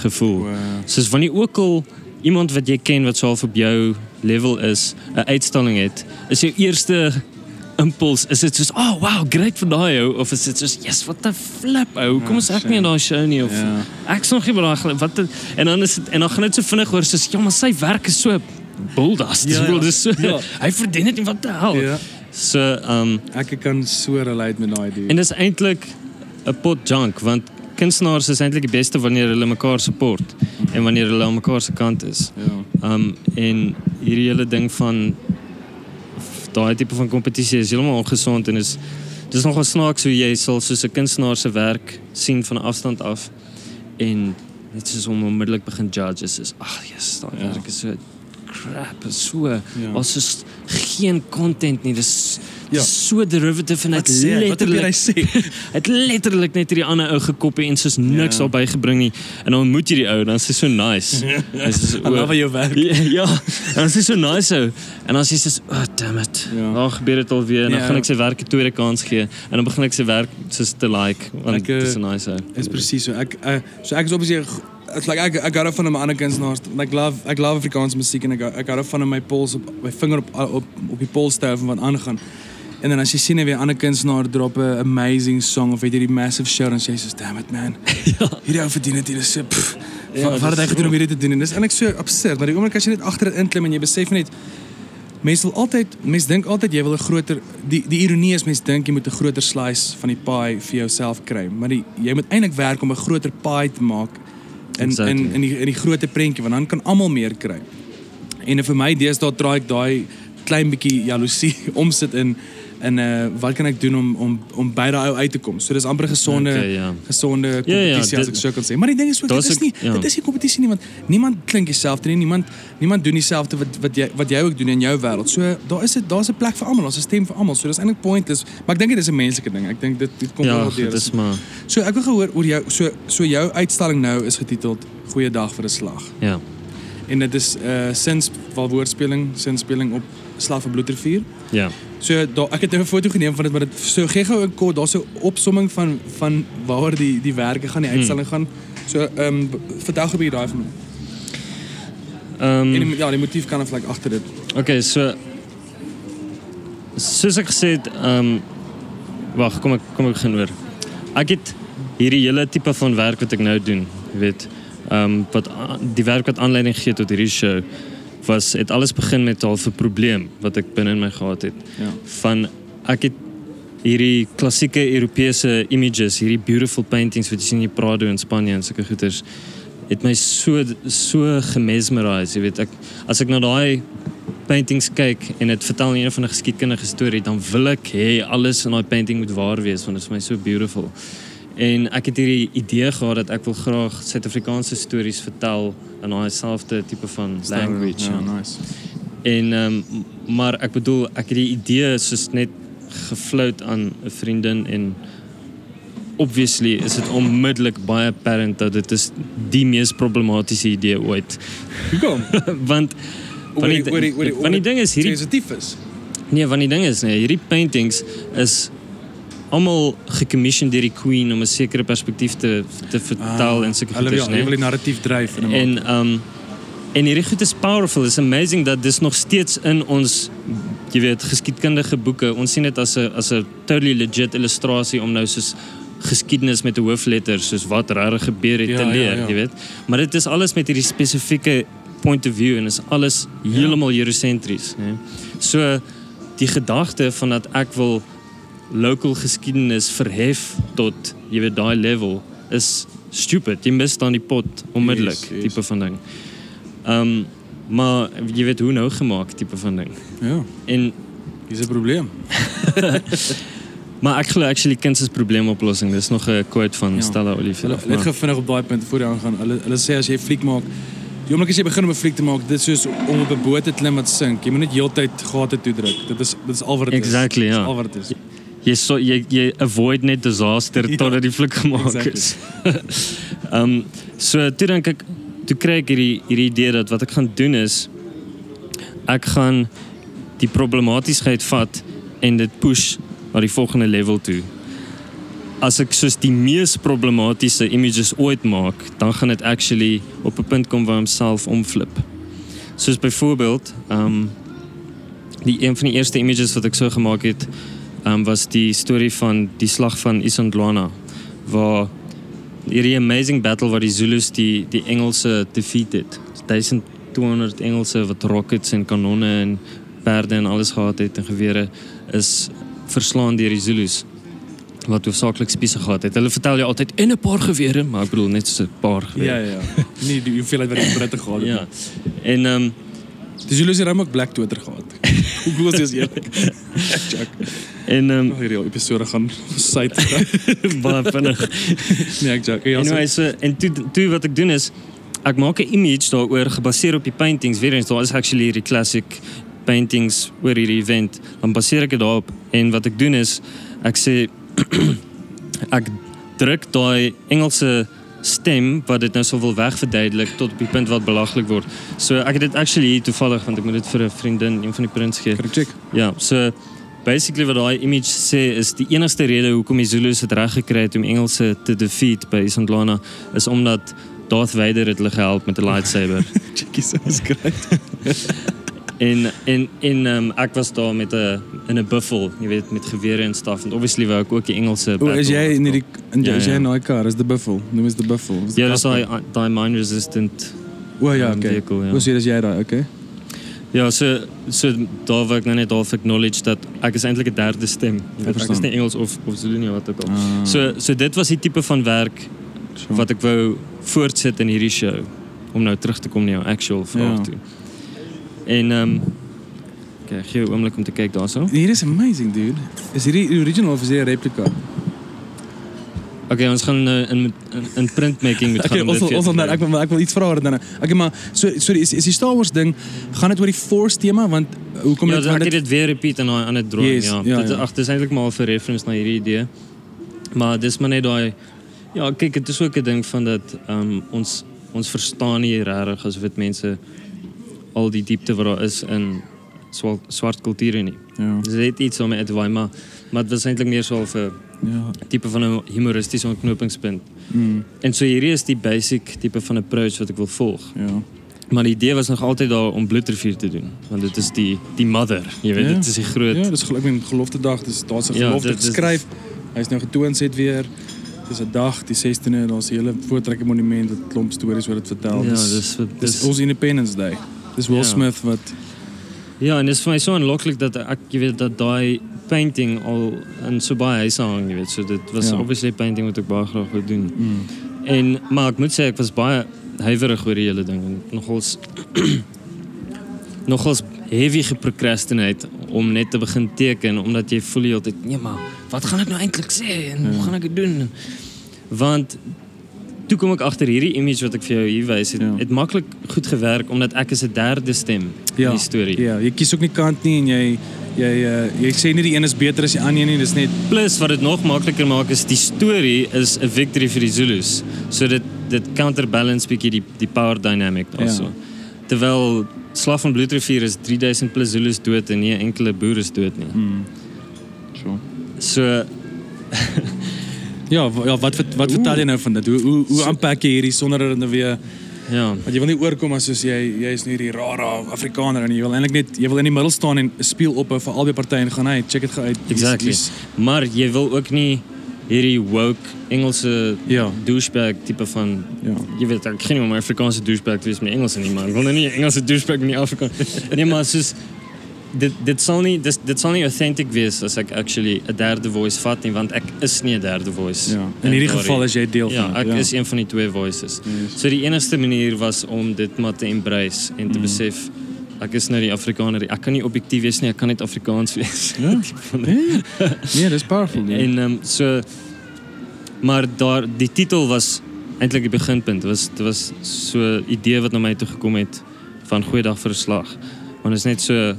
gevoel. Wow. Soos wanneer ook al iemand wat jy ken wat so half op jou level is, 'n uitstalling het, is jou eerste impuls is dit soos, "Oh, wow, great vir daai ou" of is dit soos, "Yes, what the flip ou, kom ons ek nie in daai show nie of Ja. ek's nog nie by daai wat die- en dan is dit en dan gaan dit so vinnig oor soos, "Ja, maar sy werk is so bulldust." Ja, Ja. Dis so, Ja. hy verdien dit nie wat te hel. Ja. So, um Ek kan so relate met daai dude. en dis eintlik 'n pot junk want kunstenaars is eintlik die beste wanneer hulle mekaar support en wanneer hulle aan mekaar se kant is. ja. Um en hierdie hele ding van daai tipe van kompetisie is heeltemal ongesond en is dis nogal snaaks hoe jy sal soos 'n kunstenaar se werk sien van afstand af en net soos om onmiddellik begin judge is is ag yes, daai Ja. werk is so crap, is so Ja. Ons is geen content nie. Dis Ja. ja. so derivative en ek sê hy? Wat probeer hy letterlik sê? het letterlik net hierdie ander ou gekoppie en soos niks Ja. ja. daarbey gebring nie. En dan ontmoet jy die ou, dan is hy so nice. Hy sê so, I love jou werk. Ja, ja. Dan is hy so nice ou. En dan sê hy so, oh damn it. Ja. Ja. Daar gebeur dit alweer en dan Ja. gaan ek sy werk 'n tweede kans gee en dan begin ek sy werk soos te like want Ek, dit eh, is so nice ou. Is presies so. Ek uh, so ek is obviously it's like ek ek hou van 'n ander kunstenaars. Like love ek love Afrikaanse musiek en ek ek hou van my pols op my vinger op op op die polstou van wat aangaan. En dan as jy sien 'n weer ander kunstenaar drop 'n amazing song of weet jy die massive show dan sê jy so damn it man. ja. Hierdie ou verdien dit hier is so. pff, Ja, Wat het hy gedoen om hierdie te doen? En dis eintlik so absurd, maar die oomblik as jy net agter dit inklim en jy besef net mense wil altyd mense dink altyd jy wil 'n groter die die ironie is mense dink jy moet 'n groter slice van die pie vir jouself kry, maar die, jy moet eintlik werk om 'n groter pie te maak in Exactly. in in die in die groter prentjie want dan kan almal meer kry. En vir my deesdae draai ek daai klein bietjie jaloesie omsit in En eh, wat kan ik doen om, om, om bij uit te komen? So, dus amper gezonde, okay, gezonde competitie, als ik zo kan zeggen. Maar ik denk is is, niet, het is geen competitie niemand, want niemand klinkt jezelf erin. Niemand, niemand doet hetzelfde wat, wat, jij, wat jij ook doet in jouw wereld. So, daar, is het, daar is een plek voor allemaal, is een systeem voor allemaal. Zo, dat is eigenlijk pointless. Maar ik denk het is een menselijke ding. Ik denk dit, dit komt ja, wel is maar... So, ik wil gehoor oor jou, so, so jou uitstalling nou is getiteld Goeiedag voor de slag. Ja. En dit is uh sins wel woordspeling, sinspeling op Slag van Bloedrivier. Ja. So daar ek het nou 'n foto geneem van dit maar dit so gee gou 'n kort daar's 'n opsomming van van waar die die werke gaan die uitstalling gaan. So ehm um, vertel gou 'n bietjie daai my. Ehm die, ja, die motief kan of like agter dit. Okay, so soos ek gesê het, ehm wag, kom ek kom ek begin oor. Ek het hierdie hele tipe van werk wat ek nou doen, jy weet, ehm wat die werk wat aanleiding het tot hierdie show was het alles begin met half 'n probleem wat ek binne in my gehad het. Ja. Van ek het hierdie klassieke Europese images, hierdie beautiful paintings wat jy sien in Prado in Spanje en sulke goeters het my so so gemesmerise, jy weet ek as ek na daai paintings kyk en dit vertel een van 'n geskiedkundige storie, dan wil ek hê alles in daai painting moet waar wees want dit is vir my so beautiful. En ek het hierdie idee gehad dat ek wil graag Suid-Afrikaanse stories vertel in daai selfde tipe van language. Ja, Ja. nice. En um, maar ek bedoel ek het die idee soos net gefloat aan 'n vriendin en obviously is dit onmiddellik baie apparent dat dit is die mees problematiese idee ooit. Hoekom? want Oor want die- die, oor die- oor die- want die ding is hierdie sensitief is. nee, want die ding is nee, hierdie paintings is allemaal gecommissioned die Queen om een zekere perspectief te, te vertalen ah, en zulke dingen. Hulle wil narratief drijven. En, um, en die goed is powerful. Het is amazing dat dit nog steeds in ons, je weet, geskiedkundige boeken, ons zien het als een als totally legit illustratie om nou soos geskiedenis met de Wolfletters. dus wat rare gebeur te leren, weet. Maar dit is alles met die specifieke point of view en is alles helemaal eurocentrisch, Zo So die gedachte van dat ik wil local geskiedenis verhef tot jy weet daai level is stupid. Jy mis dan die pot onmiddellik Yes, yes. tipe van ding. Ehm um, maar jy weet hoe nou gemaak tipe van ding. Ja, En dis 'n probleem. maar ek glo actually kuns is probleemoplossing. Dis nog 'n quote van Ja. ja. Stella Olivier. Net gou vinnig op daai punt voor jy aangaan. Hulle hulle sê as jy fliek maak, die oomblik as jy begin om 'n fliek te maak, dit is soos om op 'n boot te klim wat sink. Jy moet net heeltyd gate toe druk. Dit is dit is al wat dit Exactly, is. ja. Dis al wat dit is. Jy so jy jy avoid net disaster Ja, totdat die fliek gemaak exactly. is. Ehm um, so toe dink ek toe kry ek hierdie hierdie idee dat wat ek gaan doen is ek gaan die problematisheid vat en dit push na die volgende level toe. As ek soos die mees problematiese images ooit maak, dan gaan dit actually op 'n punt kom waar homself omflip. Soos byvoorbeeld, ehm um, die een van die eerste images wat ek so gemaak het, um, was die storie van die slag van Isandlwana waar hierdie amazing battle waar die Zulus die die Engelse defeat het. 1200 Engelse wat rockets en kanonne en perde en alles gehad het en gewere is verslaan deur die Zulus wat hoofsaaklik spiese gehad het. Hulle vertel jou altyd en 'n paar gewere, maar ek bedoel net so 'n paar gewere. Ja, ja. Nie die hoeveelheid wat die Britte gehad het. ja. En ehm um, Dis julle se ook Black Twitter gehad. Hoe glo jy is eerlik? En um, Nog hierdie episode gaan site. baie vinnig nee, ek joke. Ja, Anyway, so en toe toe wat ek doen is ek maak 'n image daaroor gebaseer op die paintings. Weer eens daar is actually hierdie classic paintings oor hierdie event. Dan baseer ek dit daarop en wat ek doen is ek sê ek druk daai Engelse stem wat dit nou sou wil wegverduidelik tot op die punt wat belaglik word. So ek het dit actually toevallig want ek moet dit vir 'n vriendin, een van die prins gee. Kan ek check? Ja, so basically wat daai image sê is die enigste rede hoekom die Zulus dit reg gekry het om Engelse te defeat by Isandlwana is omdat Darth Vader het hulle gehelp met 'n lightsaber. Checkie so is great. En en en um, ek was daar met 'n in 'n buffel, jy weet, met gewere en stuff en obviously wou ek ook die Engelse O, is jy in die in Ja, is jy ja. in daai kar? Is the buffel? Noem is the buffel. Is die Ja, dis daai daai mine resistant. O ja, um, okay. vehicle, ja. Hoe sê dis jy daai? Okay. Ja, so so daar wou ek nou net half acknowledge dat ek is eintlik 'n derde stem. Weet, Ek is nie Engels of of Zulu nie wat ook al. Ah, So so dit was die tipe van werk sure. wat ek wou voortsit in hierdie show om nou terug te kom na jou actual vraag Ja. toe. En ehm um, okay, gee 'n oomblik om te kyk daarso. Hier is amazing, dude. Is hierdie die original of is dit 'n replika? Okay, ons gaan in in, in printmaking Okay, gaan. dit wil- vir ons ek kry. wil ek wil iets vra oor dan. Okay, maar so sorry, is is die Star Wars ding gaan dit oor die Force tema want hoekom Ja, dit dan want ek het dit weer repeat ander drawing, Yes, ja. ja, Dit ja. ag, dis eintlik maar 'n reference na hierdie idee. Maar dis maar net daai ja, kyk, dit is ook 'n ding van dat um, ons ons verstaan nie regtig asof dit mense al die diepte wat daar is in swart swart kulture nie. ja, Dis net iets om mee te waai, maar maar dit was eintlik meer so 'n ja. tipe van 'n humoristiese ontknopingspunt. Mm, En so hierdie is die basic tipe van approach wat ek wil volg. ja. Maar die idee was nog altyd daar om bloedrivier te doen, want dit is die die mother, jy weet, Ja. dit is die groot Ja, dis geloof met gelofte dag, dis daar's 'n Ja, gelofte dit is- geskryf. Hy's nou getoon sê weer. Dis 'n dag, die 16de, daar's 'n hele voortrekker monument wat klomp stories oor dit vertel. Ja, dis dis dis ons Independence Day. Dis Will Ja. Smith wat Ja, en dit is vir my so onlooklik dat ek jy weet dat daai painting al in so baie huise hang, jy weet. So dit was Ja. obviously painting wat ek baie graag wou doen. mm, En maar ek moet sê ek was baie huiwerig oor die hele ding en nogals nogals heavy geprocrastinate om net te begin teken omdat jy voel jy altyd nee maar wat gaan ek nou eintlik sê en hoe gaan ek dit doen? Want toe kom ek agter hierdie image wat ek vir jou hier wys het, Ja. het maklik goed gewerk omdat ek is 'n derde stem Ja, in die storie. Ja, jy kies ook nie kant nie en jy jy uh, jy sê nie die een is beter as die ander nie, dis net Plus wat dit nog makliker maak is die storie is 'n victory vir die Zulus. So dit dit counterbalance bietjie die die power dynamic daarso. Ja. Terwyl Slag van Bloedrivier is 3000 plus Zulus dood en nie enkele boer is dood nie. mm, so. So Ja, ja, wat wat, vertel jy nou van dit? Hoe hoe hoe aanpak jy hierdie sonder dat nou weer ja, want jy wil nie oorkom as soos jy jy is nie hierdie rara Afrikaner en jy wil eintlik net jy wil in die middel staan en speel ophou vir albei partye en gaan hy check gou uit. Exactly. Maar jy wil ook nie hierdie woke Engelse Ja. douchebag tipe van Ja. jy weet ek geen om Afrikaanse douchebag wees met Engelse nie, maar ek wil nou nie 'n Engelse douchebag met die Afrikaans. Nee, maar soos dit, dit, zal niet, dit, zal niet authentic wezen als ik actually een derde voice vat. Want ik is niet een derde voice. Ja. In ieder geval is jij deel van. Ja, ik is een van die twee voices. Yes. So die enigste manier was om dit maar te embrace en te mm. beseffen. Ik is naar die Afrikaner. Ik kan niet objectief wees, ik kan niet Afrikaans wees. Ja. nee. dat is powerful. En, ehm, so, maar daar, die titel was eindelijk het beginpunt. Het was, was zo'n idee wat naar mij toe gekomen heeft van Goeiedag Verslag. Want het is net zo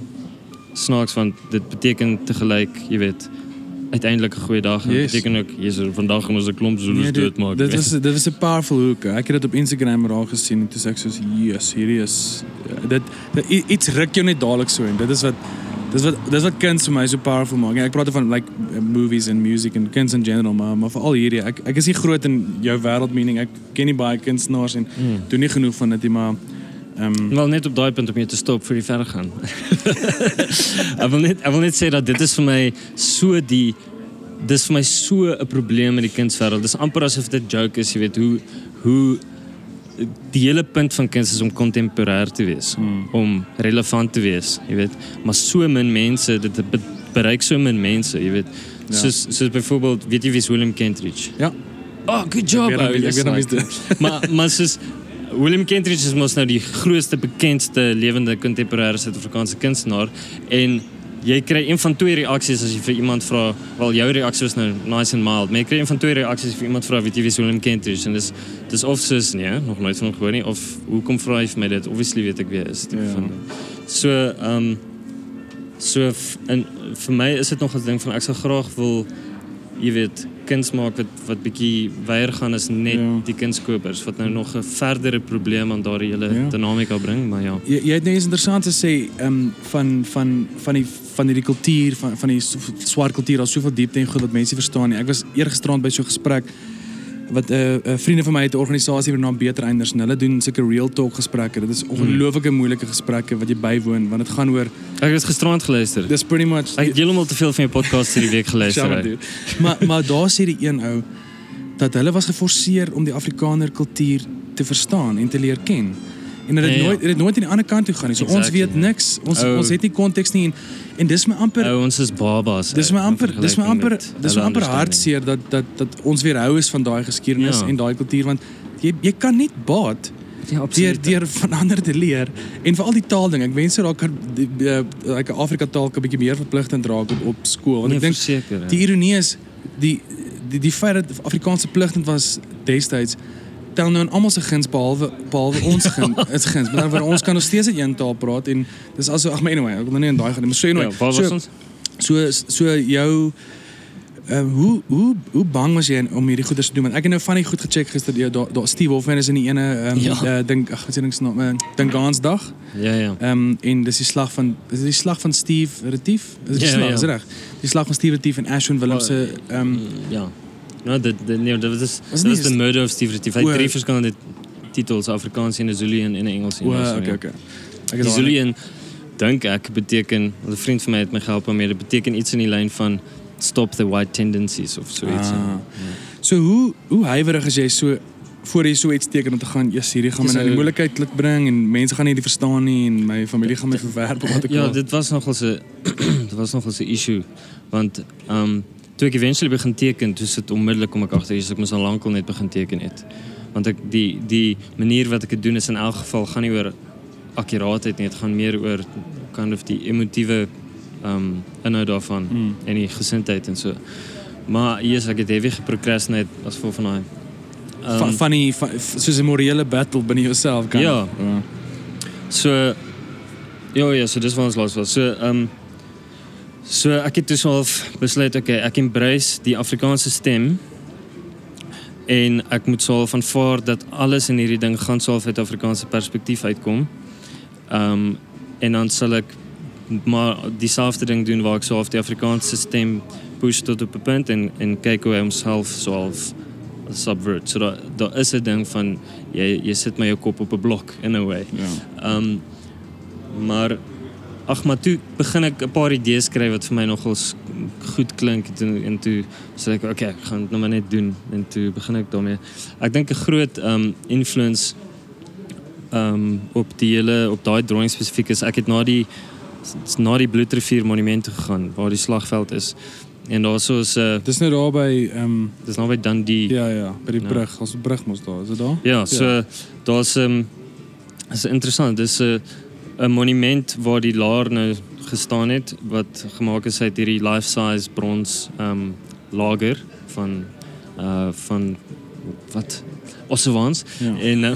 snaaks, want dit betekent tegelijk, je weet, uiteindelijk een goede dag. En betekent ook, is vandaag gaan we een klomp Zulus nee, dit, maken. Dat is, dat is een powerful hoek. Ik heb het op Instagram al gezien. En toen zei ik zo, yes, serious iets ruk je niet dadelijk zo in. Dat is wat... Dat is wat, is wat kunst voor mij zo powerful maakt. Ik praat van like, movies en music en kunst in general, maar, maar vooral hier. Ik Ek, ek is groot in jouw wereld. Ik ken niet bij kunstenaars en mm. doe niet genoeg van het. Maar um, Wel net op daai punt om jou te stop vir die verder gaan. ek wil net ek wil net sê dat dit is vir my so die dis vir my so 'n probleem in die kunswêreld. Dis amper asof dit joke is, jy weet, hoe hoe die hele punt van kuns is om kontemporêr te wees, Hmm. om relevant te wees, jy weet. Maar so min mense, dit be- bereik so min mense, jy weet. Ja. Soos soos byvoorbeeld, weet jy wie is William Kentridge? ja, Oh, good job. Ek weet ek weet nog wie like- dit maar maar soos William Kentridge is mos nou die grootste bekendste lewende kontemporêre Suid-Afrikaanse kunstenaar en jy kry een van twee reaksies as jy vir iemand vra, wel jou reaksie was nou nice and mild, maar jy kry een van twee reaksies as jy vir iemand vra weet jy wie is William Kentridge en dis dis of soos nee, nog nooit van hom gehoor nie of hoekom vra jy vir my dit? Obviously weet ek wie hy is. tipe Ja. van. So ehm um, so en vir my is dit nog 'n ding van ek sou graag wil jy weet kuns maak wat wat bietjie weier gaan as net Ja. die kunskopers wat nou nog 'n verdere probleem aan daardie hele Ja. dinamika bring, maar ja. Jy jy het nou iets interessant te sê ehm van van van die van hierdie kultuur van van die swart kultuur, daar's soveel diepte en goed wat mense verstaan nie. Ek was eergisterand by so 'n gesprek wat 'n uh, uh, vriende van my het 'n organisasie met die naam Beter Einders en hulle doen sulke real talk gesprekke. Dit is ongelooflike moeilike gesprekke wat jy bywoon want dit gaan oor Ek het gisterand geluister. dis pretty much Ek het heeltemal te veel van jou podcast hierdie week geluister. Dude. maar maar daar sê die een ou dat hulle was geforseer om die Afrikaner kultuur te verstaan en te leer ken. En dit het Ja, ja. nooit dit het nooit aan die ander kant toe gaan nie. So ons Exactly, weet ja. niks. Ons Ou. ons het nie konteks nie en en dis my amper Ou, ons is babas. dis ou, my in amper dis my vergelyking amper dis my hulle amper hartseer dat dat dat ons weer hou is van daai geskiedenis Ja. en daai kultuur want jy jy kan nie baat Ja, deur absoluut. deur van ander te leer en veral die taalding. Ek wens dat daar like Afrika taal 'n bietjie meer verpligtend raak op op skool. Want Nee, ek dink verseker, hè. Die ironie is die die die feit dat Afrikaanse pligtend was destyds tel nou in almal se guns behalwe behalwe ons gun is guns. Maar dan ons kan nog steeds in een taal praat en dis also ag maar anyway, ek wil nou nie in daai gaan nie. Maar so anyway. Ja, waar was so, ons? so so jou Ehm hoe hoe hoe bang was jy om hierdie goeders te doen? Want ek het nou van die goed gecheck gister daar daar da, Steve Hoffman is in die ene ehm Ja. uh, dink ag wat die ding se naam? Uh, Dingansdag. Ja, ja. Ehm um, en dis die slag van is dit die slag van Steve Retief? Is dit Ja, slag, ja. is reg? Die slag van Steve Retief en Ashwin Willems se ehm Ja. Nou, dit, dit, nee, dat was, dat Was was nie- The Murder of Steve Retief. Hij heeft drie verschillende titels. Afrikaans, in Zulu en in Engels. en o, Engels, okay ja. okay. Die Zulu en, denk ek, beteken... Want een vriend van mij heeft me geholpen mee. Dat betekent iets in die lijn van... Stop the white tendencies of zoiets. Ah. Ja. So hoe hoe huiwerig is jy so voor jy so iets teken om te gaan, ja, hierdie gaan my nou die ou- moeilikheid laat bring en mense gaan nie dit verstaan nie en my familie gaan my verwerp of wat ek Ja, al. dit was nogal een, dit was nogal een issue. Want um, toen ik eventually begin tekenen, dus het onmiddellijk kom achter, is dat ik me zo lang al net begin tekenen het. Want ek, die, die manier wat ik het doen is in elk geval, gaan niet over accuraatheid nie, het gaan meer oor kind of die emotieve um, inhoud daarvan Mm. en die gesindheid en so. Maar yes, ek het heavy geprocrastinate as gevolg van daai. Um, van die van, soos 'n morele battle binne jouself kan. Ja. So ja ja, so dis waar ons laas was. So ehm um, so ek het dus half besluit okay, ek embrace die Afrikaanse stem en ek moet sou van voor dat alles in hierdie ding gaan sou uit Afrikaanse perspektief uitkom. Ehm um, en dan sal ek maar dieselfde ding doen waar ek so half die Afrikaanse stem push tot op 'n punt en en kyk hoe hy homself so half subvert. So daar daar is 'n ding van jy jy sit maar jou kop op 'n blok in a way. Ja. Ehm um, maar ag maar toe begin ek 'n paar idees skryf wat vir my nogal s- goed klink en en toe sê ek okay, ek gaan dit nou maar net doen en toe begin ek daarmee. Ek dink 'n groot ehm um, influence ehm um, op die hele op daai drawing spesifiek is ek het na die na die Bloedrivier monument toe gegaan waar die slagveld is. En daar so is 'n uh, Dis nou daar by ehm um, dis naby Dundee. ja ja, by die Ja. brug, ons brug mos daar, is dit daar? Ja, so ja. daar's 'n um, is interessant. Dis 'n 'n monument waar die laar nou gestaan het wat gemaak is uit hierdie life-size brons um, lager van uh van wat Ossewans Ja. en uh,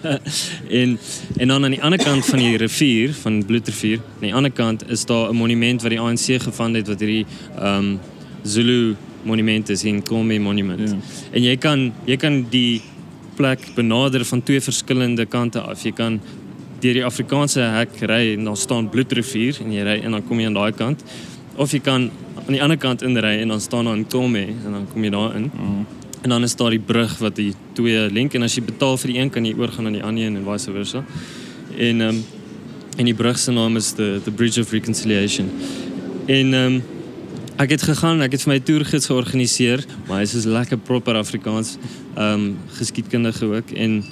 en en dan aan die ander kant van die rivier van Bloedrivier, aan die ander kant is daar 'n monument wat die ANC gevind het wat hierdie um, Zulu monument is, die Nkomi monument. Ja. En jy kan jy kan die plek benader van twee verskillende kante af. Jy kan deur die Afrikaanse hek ry en daar staan Bloedrivier en jy ry en dan kom jy aan daai kant. Of jy kan aan die ander kant inry en dan staan daar Nkomi en dan kom jy daar in. Oh. En dan is daar die brug wat die twee link en as jy betaal vir die een kan jy oorgaan aan die ander een en vice versa. En ehm um, en die brug se naam is the the Bridge of Reconciliation. En ehm um, ek het gegaan, ek het vir my toergids georganiseer, maar hy is so lekker proper Afrikaans, ehm um, geskiedkundige ook en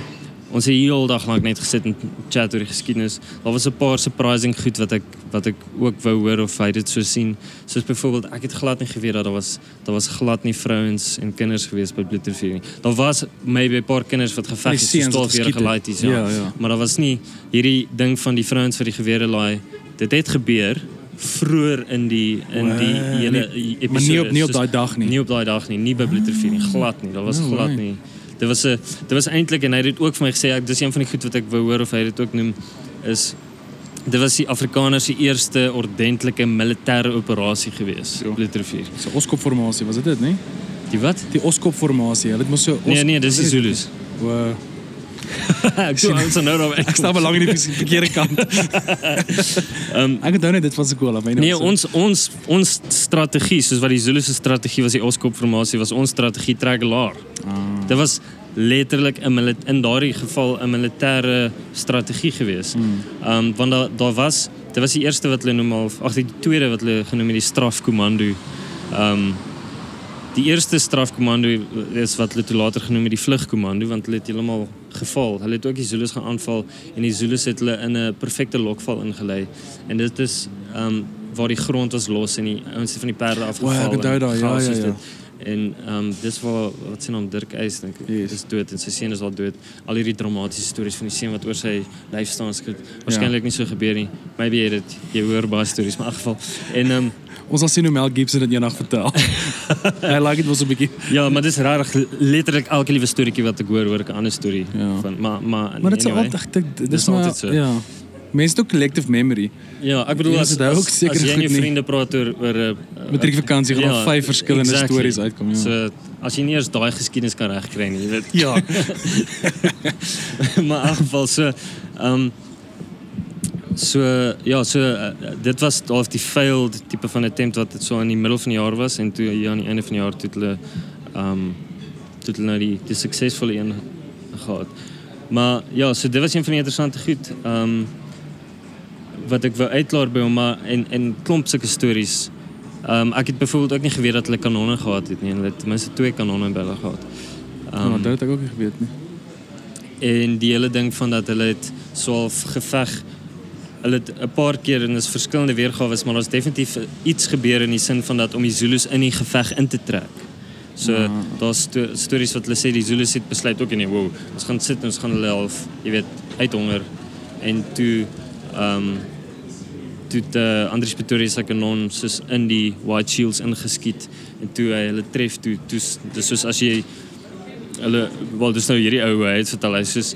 ons het hier al dag lank net gesit en chat oor die geskiedenis. Daar was 'n paar surprising goed wat ek wat ek ook wou hoor of hy dit so sien. Soos byvoorbeeld ek het glad nie geweet dat daar was daar was glad nie vrouens en kinders gewees by Bloedrivier nie. Daar was maybe 'n paar kinders wat geveg het, geskiet het. laities, ja. Ja, ja. Maar daar was nie hierdie ding van die vrouens wat die gewere laai. Dit het gebeur vroeër in die in die hele episode. Maar nie op nie op daai dag nie. Nie op daai dag nie, nie by Bloedrivier nie, glad nie. Daar was glad nie. Dit was 'n dit was eintlik en hy het dit ook vir my gesê, ek dis een van die goed wat ek wou hoor of hy dit ook noem is dit was die Afrikaners se eerste ordentlike militêre operasie gewees, Ja. Bloedrivier. So Oskop formasie, was dit dit, nee? Die wat? Die Oskop formasie. Hulle het mos so Os- Nee nee, dis die? Zulus. Wow. ek sien ons nou daar. Ek staan wel lank in die verkeerde kant. Um, Ek onthou net dit van skool af. Nee, ons ons ons strategie, soos wat die Zulu se strategie was, die Oskop formasie was ons strategie trek laer. Ah. Dit was letterlik 'n mili- in daardie geval 'n militêre strategie geweest. Ehm um, want daar daar was dit was die eerste wat hulle noem al ag die tweede wat hulle genoem het die strafkomando. Ehm um, die eerste strafkomando is wat hulle toe later genoem het die vlugkomando want hulle het heeltemal geval. Hulle het ook die Zulus gaan aanval en die Zulus het hulle in 'n perfekte lokval ingelei. En dit is ehm um, waar die grond was los en die ouens van die perde afgeval. Wow, ek onthou en daai, ja, ja, ja. Dit. En um, dis waar wat sê naam Dirk Eis dink Yes. is dood en sy seun is al dood. Al hierdie dramatiese stories van die seun wat oor sy lyf staan skryf. Waarskynlik nie so gebeur nie. Maybe jy het dit jy hoor baie stories maar in elk geval. En um, Ons sal sien hoe Mel Gibson dit eendag vertel. Hy like dit was 'n bietjie. ja, maar dis regtig letterlik elke liewe storieetjie wat ek hoor, hoor ek 'n ander storie Ja. van maar maar Maar dit is anyway. altyd dit dis maar altyd so. ja. Mense het ook collective memory. Ja, ek bedoel as, as, ook as, seker jy en goed jou nie. vriende praat oor oor 'n Matriekvakansie gaan daar vyf verskillende stories uitkom, ja. So as jy nie eers daai geskiedenis kan regkry nie, jy weet. Ja. maar in geval so ehm um, so ja, so uh, dit was half die failed tipe van attempt wat dit so in die middel van die jaar was en toe ja aan die einde van die jaar toe hulle ehm um, toe hulle nou die die suksesvolle een gehad. Maar ja, so dit was een van die interessante goed. Ehm um, wat ek wou uitlaat by hom maar en en klomp sulke stories. Ehm um, ek het byvoorbeeld ook nie geweet dat hulle kanonne gehad het nie. Hulle het ten minste twee kanonne in hulle gehad. Ja, dit het ek ook nie geweet nie. en die hele ding van dat hulle het so geveg hulle het 'n paar keer en dis verskillende weergawe maar daar's definitief iets gebeur in die sin van dat om die Zulus in die geveg in te trek. So Ja. daar's sto stories wat hulle sê die Zulus het besluit ook nee, wow, ons gaan sit en ons gaan hulle half, jy weet, uithonger en toe ehm um, toe het uh, Andries Pretorius se kanon soos in die White Shields ingeskiet en toe hy hulle tref toe toe dis soos as jy hulle wel dis nou hierdie ou hy het vertel hy soos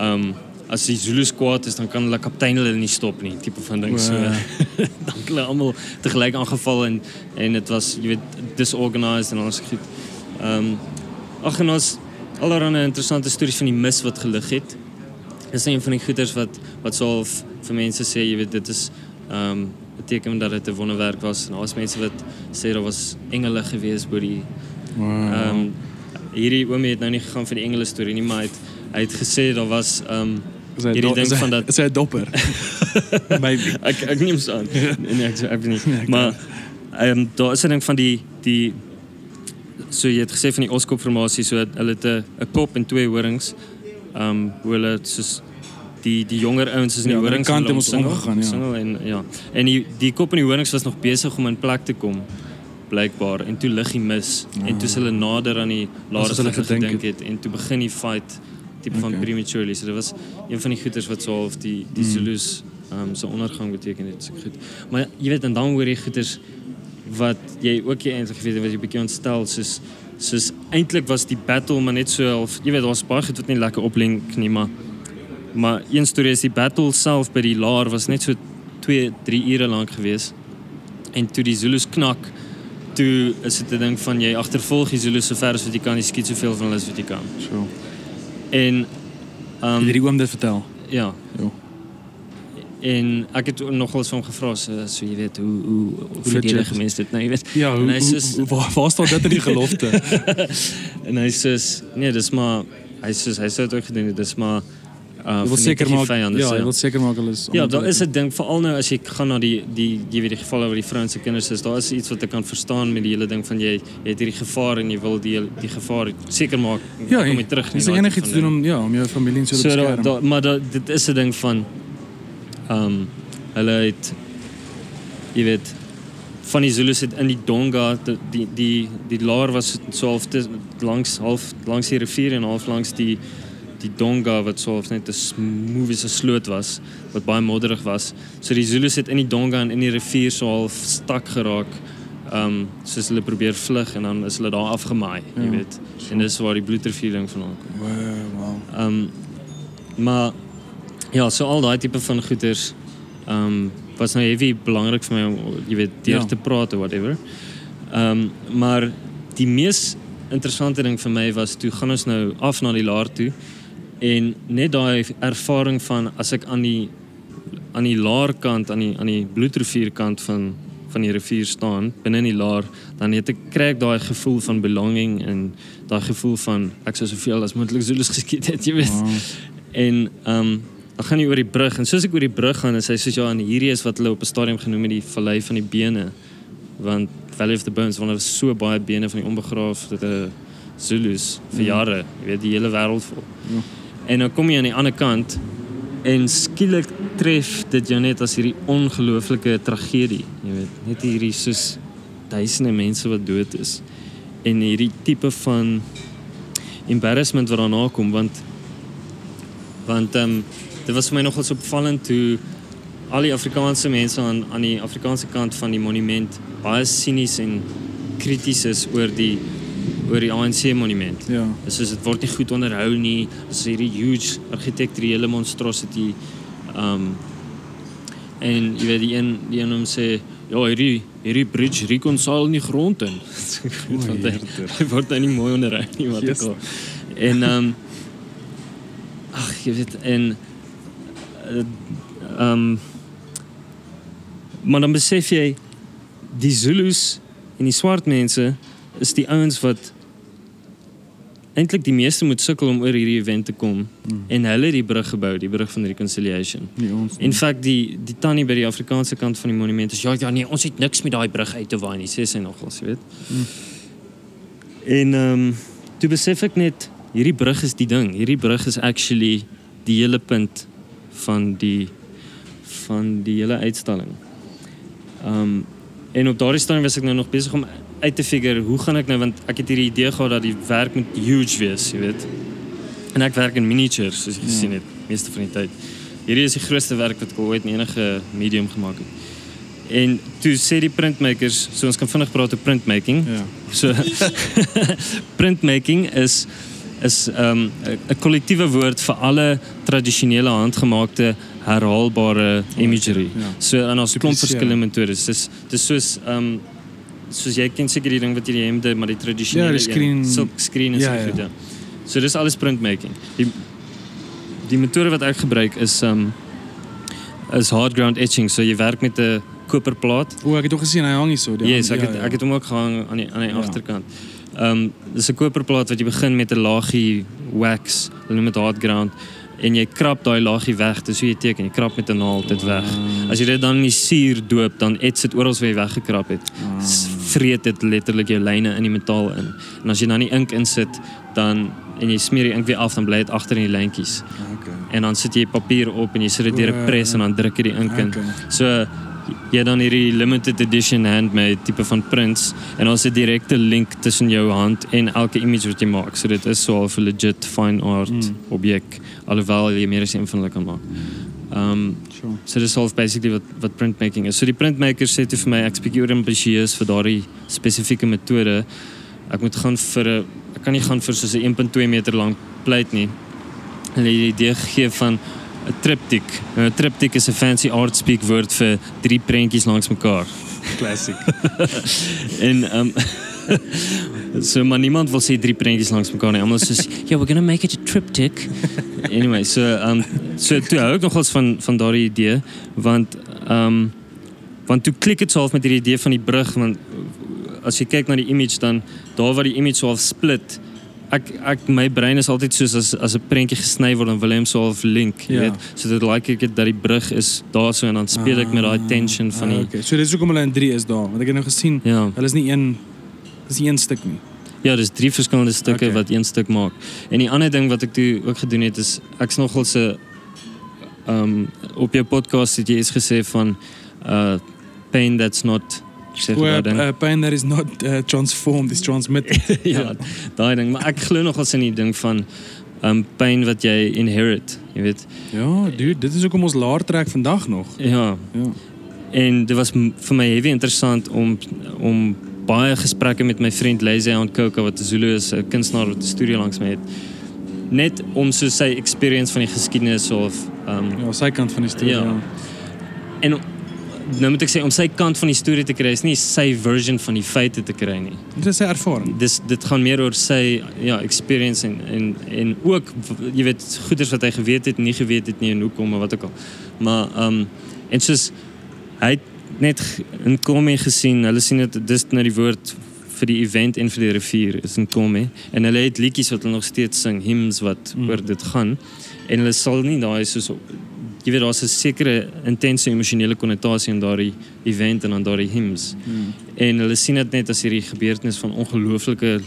um, as die Zulus kwaad is dan kan hulle kaptein hulle nie stop nie tipe van ding so Wow. dan het hulle almal te gelyk aangeval en en dit was jy weet disorganized en alles goed. Um, ag en ons allerlei interessante stories van die mis wat gelig het. Dis een van die goeters wat wat sou vir mense sê jy weet dit is ehm um, beteken dat dit 'n wonderwerk was en daar's mense wat sê daar was engele gewees by die Wow. Ehm um, hierdie oomie het nou nie gegaan vir die engele storie nie, maar hy het, hy het gesê daar was ehm um, hierdie ding van dat- 'n dopper. Maybe. ek ek neem aan. Nee, nee, ek ek weet nie. ek Maar ehm um, daar is 'n ding van die die so jy het gesê van die Oskop formasie so hulle het 'n 'n kop en twee horings. Ehm um, hoe hulle soos die die jonger ouens is in die Ja, aan die horings kant hulle het ons omgegaan, ja. omsingel en ja. En die die kop en die horings was nog besig om in plek te kom blykbaar en toe lig die mis en toe hulle nader aan die As hulle gedink gedink het en toe begin die fight tipe van Okay. prematurely. So dit was een van die goeters wat so half die die Mm. Zulus ehm um, so ondergang beteken het so goed. Maar jy weet en dan hoor jy goeters wat jy ook nie eintlik geweet het wat jy bietjie ontstel soos soos eintlik was die battle maar net so half jy weet daar's baie goed wat nie lekker oplink nie maar Maar eens is die battle zelf bij die laar was net zo twee, drie ure lang geweest. En toen die Zulus knak, toen is te denken ding van je achtervolg die Zulus zo ver als wat je kan, je schiet zoveel van als wat je kan. Zo. En. Ehm, um, hierdie oom dit vertel? Ja. Jo. En ik heb nog wel eens van gevraagd, so, je weet, hoe, hoe, hoe verdedigen dit? Nou, je weet, ja, hoe, waar, waar dat in die gelofte? en hij zegt, nee, dat is maar, hij zegt, hij zou het ook gedaan, dat is maar uh, je wilt zeker maken, ja, ja, je zeker is. Ja, dat is het Denk Vooral nu als je gaat naar die, die, die, die gevallen waar die Franse kinders is. Dat is iets wat ik kan verstaan met die hele ding van je, je hebt die gevaar en je wil die, die gevaar zeker maken. Ja, kom je terug. Is er enig iets te doen om, ja, om je familie in te so, maar dat, dit is het ding van... Um, hulle het, je weet, van die Zulus het in die donga, die, die, die laar was zo half langs, half langs die rivier en half langs die die Donga wat so half net 'n smooth as 'n sloot was wat baie modderig was. So die Zulus het in die Donga en in die rivier so half stak geraak. Ehm um, soos hulle probeer vlug en dan is hulle daar afgemaai, jy Ja, weet. En dis waar die bloedrivier ding vandaan kom. Wow, wow. Ehm um, maar ja, so al daai tipe van goeders ehm um, was nou heavy belangrik vir my om jy weet deur Ja. te praat of whatever. Ehm um, maar die mees interessante ding vir my was toe gaan ons nou af na die laar toe en net daai ervaring van as ek aan die aan die laar kant aan die aan die bloedrivier kant van van die rivier staan binne in die laar, dan het ek kry ek daai gevoel van belonging en daai gevoel van ek sou soveel as moontlik Zulus geskiet het, jy weet. Wow. En ehm um, dan gaan jy oor die brug en soos ek oor die brug gaan, is hy soos ja, en hierdie is wat hulle op 'n stadium genoem het die vallei van die bene. Want Valley of the Bones, want daar was so baie bene van die onbegraafde Zulus vir Mm. jare, jy weet die hele wêreld vol. Ja. En dan kom jy aan die ander kant en skielik tref dit jou net as hierdie ongelooflike tragedie, jy weet, net hierdie soos duisende mense wat dood is en hierdie tipe van embarrassment wat daarna kom want want ehm um, dit was vir my nogals opvallend toe al die Afrikaanse mense aan aan die Afrikaanse kant van die monument baie sinies en krities is oor die oor die ANC monument. Ja. Soos dit word nie goed onderhou nie. Dis hierdie huge architecturele monstrosity. Um en jy weet die een die een hom sê ja, hierdie hierdie bridge reconcile nie grond in. Want hy, hy word nou nie mooi onderhou nie wat ek al. En um ag, jy weet en um maar dan besef jy die Zulus en die swart mense is die ouens wat eintlik die meeste moet sukkel om oor hierdie event te kom Mm. en hulle het die brug gebou, die brug van reconciliation. Nie ons. nie. In feite die die tannie by die Afrikaanse kant van die monument is ja ja nee, ons het niks met daai brug uit te waai nie, sê sy nogals, jy weet. Mm. En ehm um, toe besef ek net hierdie brug is die ding. Hierdie brug is actually die hele punt van die van die hele uitstalling. Ehm um, en op daardie stadium was ek nou nog besig om uit te figure hoe gaan ek nou want ek het hierdie idee gehad dat die werk moet huge wees, jy weet. En ek werk in miniatures soos jy gesien het meeste van die tyd. Hierdie is die grootste werk wat ek al ooit in enige medium gemaak het. En toe sê die printmakers, so ons kan vinnig praat oor printmaking. Ja. So printmaking is is 'n um, kollektiewe woord vir alle tradisionele handgemaakte herhaalbare imagery. Ja. So en ons klomp verskillende metodes. Dis dis soos um, soos jy ken seker die ding wat jy die hemde maar die tradisionele Ja, die screen- een, silk screen is Ja, ja, ja. goed ja. So dis alles printmaking. Die die metode wat ek gebruik is um, is hard ground etching. So jy werk met 'n koperplaat O, ek het ook gesien hy hang hier so. Ja, yes, ek het ek het hom ook gehang aan die aan die Ja. agterkant. Um, dis 'n koperplaat wat jy begin met 'n laagie wax, hulle noem dit hard ground en jy krap daai laagie weg, dis hoe jy teken, jy krap met 'n naald dit weg. As jy dit dan in die suur doop, dan ets dit oral waar jy weggekrap het. Vreet dit letterlik jou lyne in die metaal in. En as jy dan die ink insit, dan en jy smeer die ink weer af, dan bly dit agter in die lyntjies. Okay. En dan sit jy papier op en jy sit dit deur 'n pres en dan druk jy die ink in. Okay. So jy dan hierdie limited edition handmade tipe van prints en ons het direkte link tussen jou hand en elke image wat jy maak. So dit is so 'n legit fine art Mm. objek alhoewel jy meer as een van hulle kan maak. Um Sure. so dis half basically wat wat printmaking is. So die printmaker sê toe vir my ek spesifiek ambisieus vir daardie spesifieke metode. Ek moet gaan vir 'n ek kan nie gaan vir soos 'n 1.2 meter lank pleit nie. Hulle het die idee gegee van 'n triptyk. Nou 'n triptyk is 'n fancy art speak woord vir drie prentjies langs mekaar. Classic. En ehm um, so maar niemand wil sê drie prentjies langs mekaar nie. Almal sê yeah, we're going to make it a triptych. anyway, so um, so toe hou ek nogals van van daardie idee want um, want toe klik dit so half met hierdie idee van die brug want as jy kyk na die image dan daar waar die image so half split ek ek my brein is altyd soos as as 'n prentjie gesny word dan wil hy hom so half link jy Ja. weet so dit like ek dat die brug is daar so en dan speel ek met daai tension van die Ah, okay. So dis hoekom hulle in 3 is daar, want ek het nou gesien ja hulle is nie een dis een stuk nie. Ja, dis drie verskillende stukke Okay. wat een stuk maak. En die ander ding wat ek toe ook gedoen het is ek's nogal se um op jou podcast het jy iets gesê van uh pain that's not sê uh, pain that is not uh, transformed is transmitted. ja, daai ding, maar ek glo nogal in die ding van um pyn wat jy inherit, jy weet. ja, dude, dit is hoekom ons laar trek vandag nog. Ja, Ja. en dit was m- vir my heavy interessant om om baie gesprekke met my vriend Lazy on Coco wat 'n Zulu is, 'n kunstenaar wat 'n studio langs my het. Net om so sy experience van die geskiedenis of um Ja, sy kant van die storie. Ja. Ja. en nou moet ek sê om sy kant van die storie te kry is nie sy version van die feite te kry nie. Dit is sy ervaring. Dis dit gaan meer oor sy ja experience en en en ook jy weet goeders wat hy geweet het, nie geweet het nie en hoekom of wat ook al. Maar um en soos hy het net g- in Kome gesien. Hulle sien dit dis nou die woord vir die event en vir die rivier is in Kome en hulle het liedjies wat hulle nog steeds sing, hymns wat Mm. oor dit gaan. En hulle sal nie daai soos jy weet daar's 'n sekere intense emosionele konnotasie in daardie event en aan daardie hymns. Mm. En hulle sien dit net as hierdie gebeurtenis van ongelooflike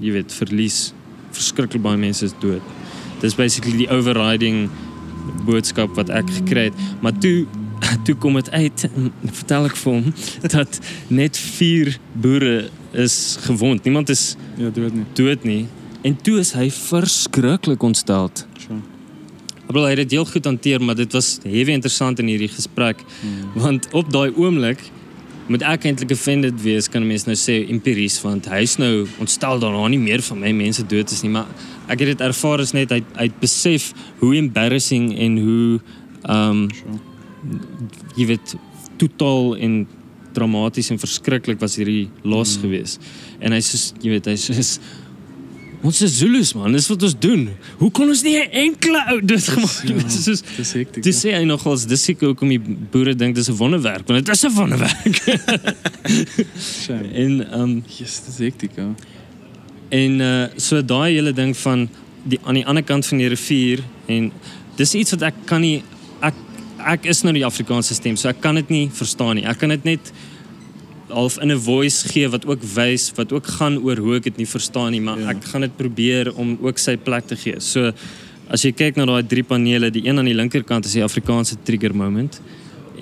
jy weet verlies. Verskriklik baie mense is dood. Dis basically die overriding boodskap wat ek gekry het. Maar toe toe kom dit uit en vertel ek vir hom dat net 4 boere is gewond. Niemand is Ja, dood nie. dood nie. En toe is hy verskriklik ontsteld. Sure. Hy het dit heel goed hanteer, maar dit was heavy interessant in hierdie gesprek Mm. want op daai oomblik moet ek eintlik offended wees kan 'n mens nou sê empiries want hy's nou ontstel daarna nie meer van my mense dood is nie maar ek het dit ervaar is net hy hy besef hoe embarrassing en hoe um Sure. Jy weet totaal en dramaties en verskriklik was hierdie los Mm. mm. gewees en hy sê jy weet hy sê Ons is Zulus man, dis wat ons doen. Hoe kon ons nie 'n enkele ou dit gemaak het? ja. Dit is soos Dis hektiek. Dis sê hy nogals dis seker hoekom die boere dink dis 'n wonderwerk want dit is 'n wonderwerk. En ehm um, Yes, dis hektiek. Ja. en uh so daai hele ding van die aan die ander kant van die rivier en dis iets wat ek kan nie ek is nou die Afrikaanse stem so ek kan dit nie verstaan nie. Ek kan dit net half in 'n voice gee wat ook wys wat ook gaan oor hoe ek dit nie verstaan nie, maar Ja. ja. ek gaan dit probeer om ook sy plek te gee. So as jy kyk na daai drie panele, die een aan die linkerkant is die Afrikaanse trigger moment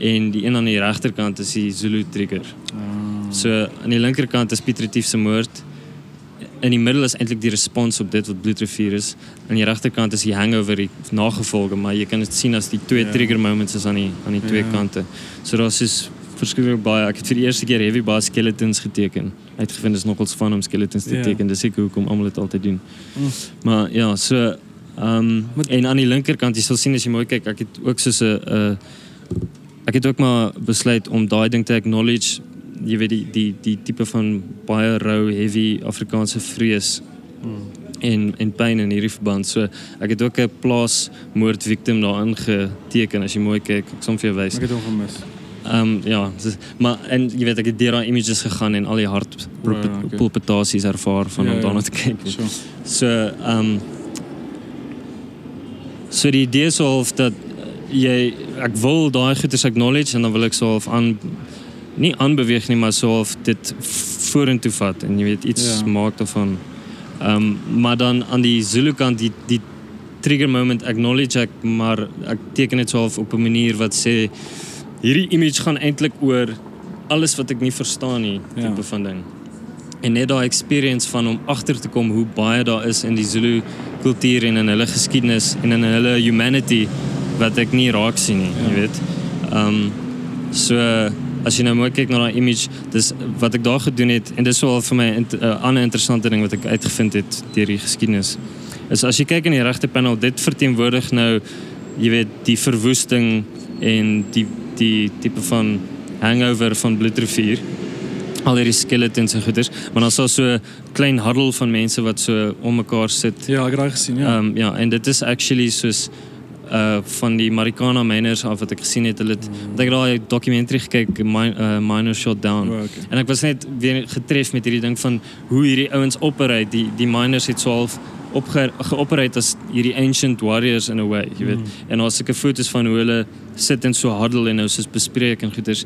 en die een aan die regterkant is die Zulu trigger. Ah. So aan die linkerkant is Piet Retief se moord. In die middel is eintlik die respons op dit wat Bloedrivier is. Aan die regterkant is die hangover die nagevolge, maar jy kan dit sien as die twee Ja. trigger moments is aan die aan die twee Ja. kante. So daar's is verskriklik baie. Ek het vir die eerste keer heavy baie skeletons geteken. Uitgevind is nogals van om skeletons te Ja. teken. Dis seker hoekom almal dit altyd doen. Mm. Maar ja, so ehm um, en aan die linkerkant jy sal sien as jy mooi kyk, ek het ook soos 'n 'n ek het ook maar besluit om daai ding te acknowledge jy weet die die die tipe van baie rou heavy Afrikaanse vrees Mm. en en pyn in hierdie verband. So ek het ook 'n plaasmoord victim daarin geteken as jy mooi kyk. Ek sal vir jou wys. Ek het hom gemis. Ehm um, ja, dis, maar en jy weet ek het deur daai images gegaan en al die hart Ja, okay. palpitasies ervaar van Ja, om ja. daarna te kyk. Sure. So ehm um, so die idee is half dat uh, jy ek wil daai goeders acknowledge en dan wil ek so half aan nie aanbeweeg nie maar half dit vorentoe vat en jy weet iets Ja. ja. maak daarvan. Ehm um, maar dan aan die Zulu kant die die trigger moment acknowledge maar ek teken dit so half op 'n manier wat sê hierdie image gaan eintlik oor alles wat ek nie verstaan nie Ja. tipe van ding. En net daai experience van om agter te kom hoe baie daar is in die Zulu kultuur en in hulle geskiedenis en in hulle humanity wat ek nie raak sien nie, Ja. jy weet. Ehm um, so als je nou mooi kijkt naar een image, dus wat ik daar gedaan heb, en dat is wel voor mij een uh, interessante ding wat ik uitgevind heb door die geschiedenis. Dus als je kijkt in die rechterpanel, dit verteenwoordigt nou, je weet, die verwoesting en die, die type van hangover van Bloedrivier. Al die skeletons en goeders. Maar dan is zo'n klein huddle van mensen wat zo om elkaar zit. Ja, graag heb gezien, ja. Ehm, ja, en dit is actually soos uh van die Marikana miners af wat ek gesien het. Hulle het mm. ek daai dokumentary gekyk, Min, uh, Miner Shot Down. Oh, okay. En ek was net weer getref met hierdie ding van hoe hierdie ouens operate. Die die miners het so half opge geoperate as hierdie ancient warriors in a way, jy weet. Mm. En daar's sulke foto's van hoe hulle sit in so huddle en nou soos bespreek en goeters.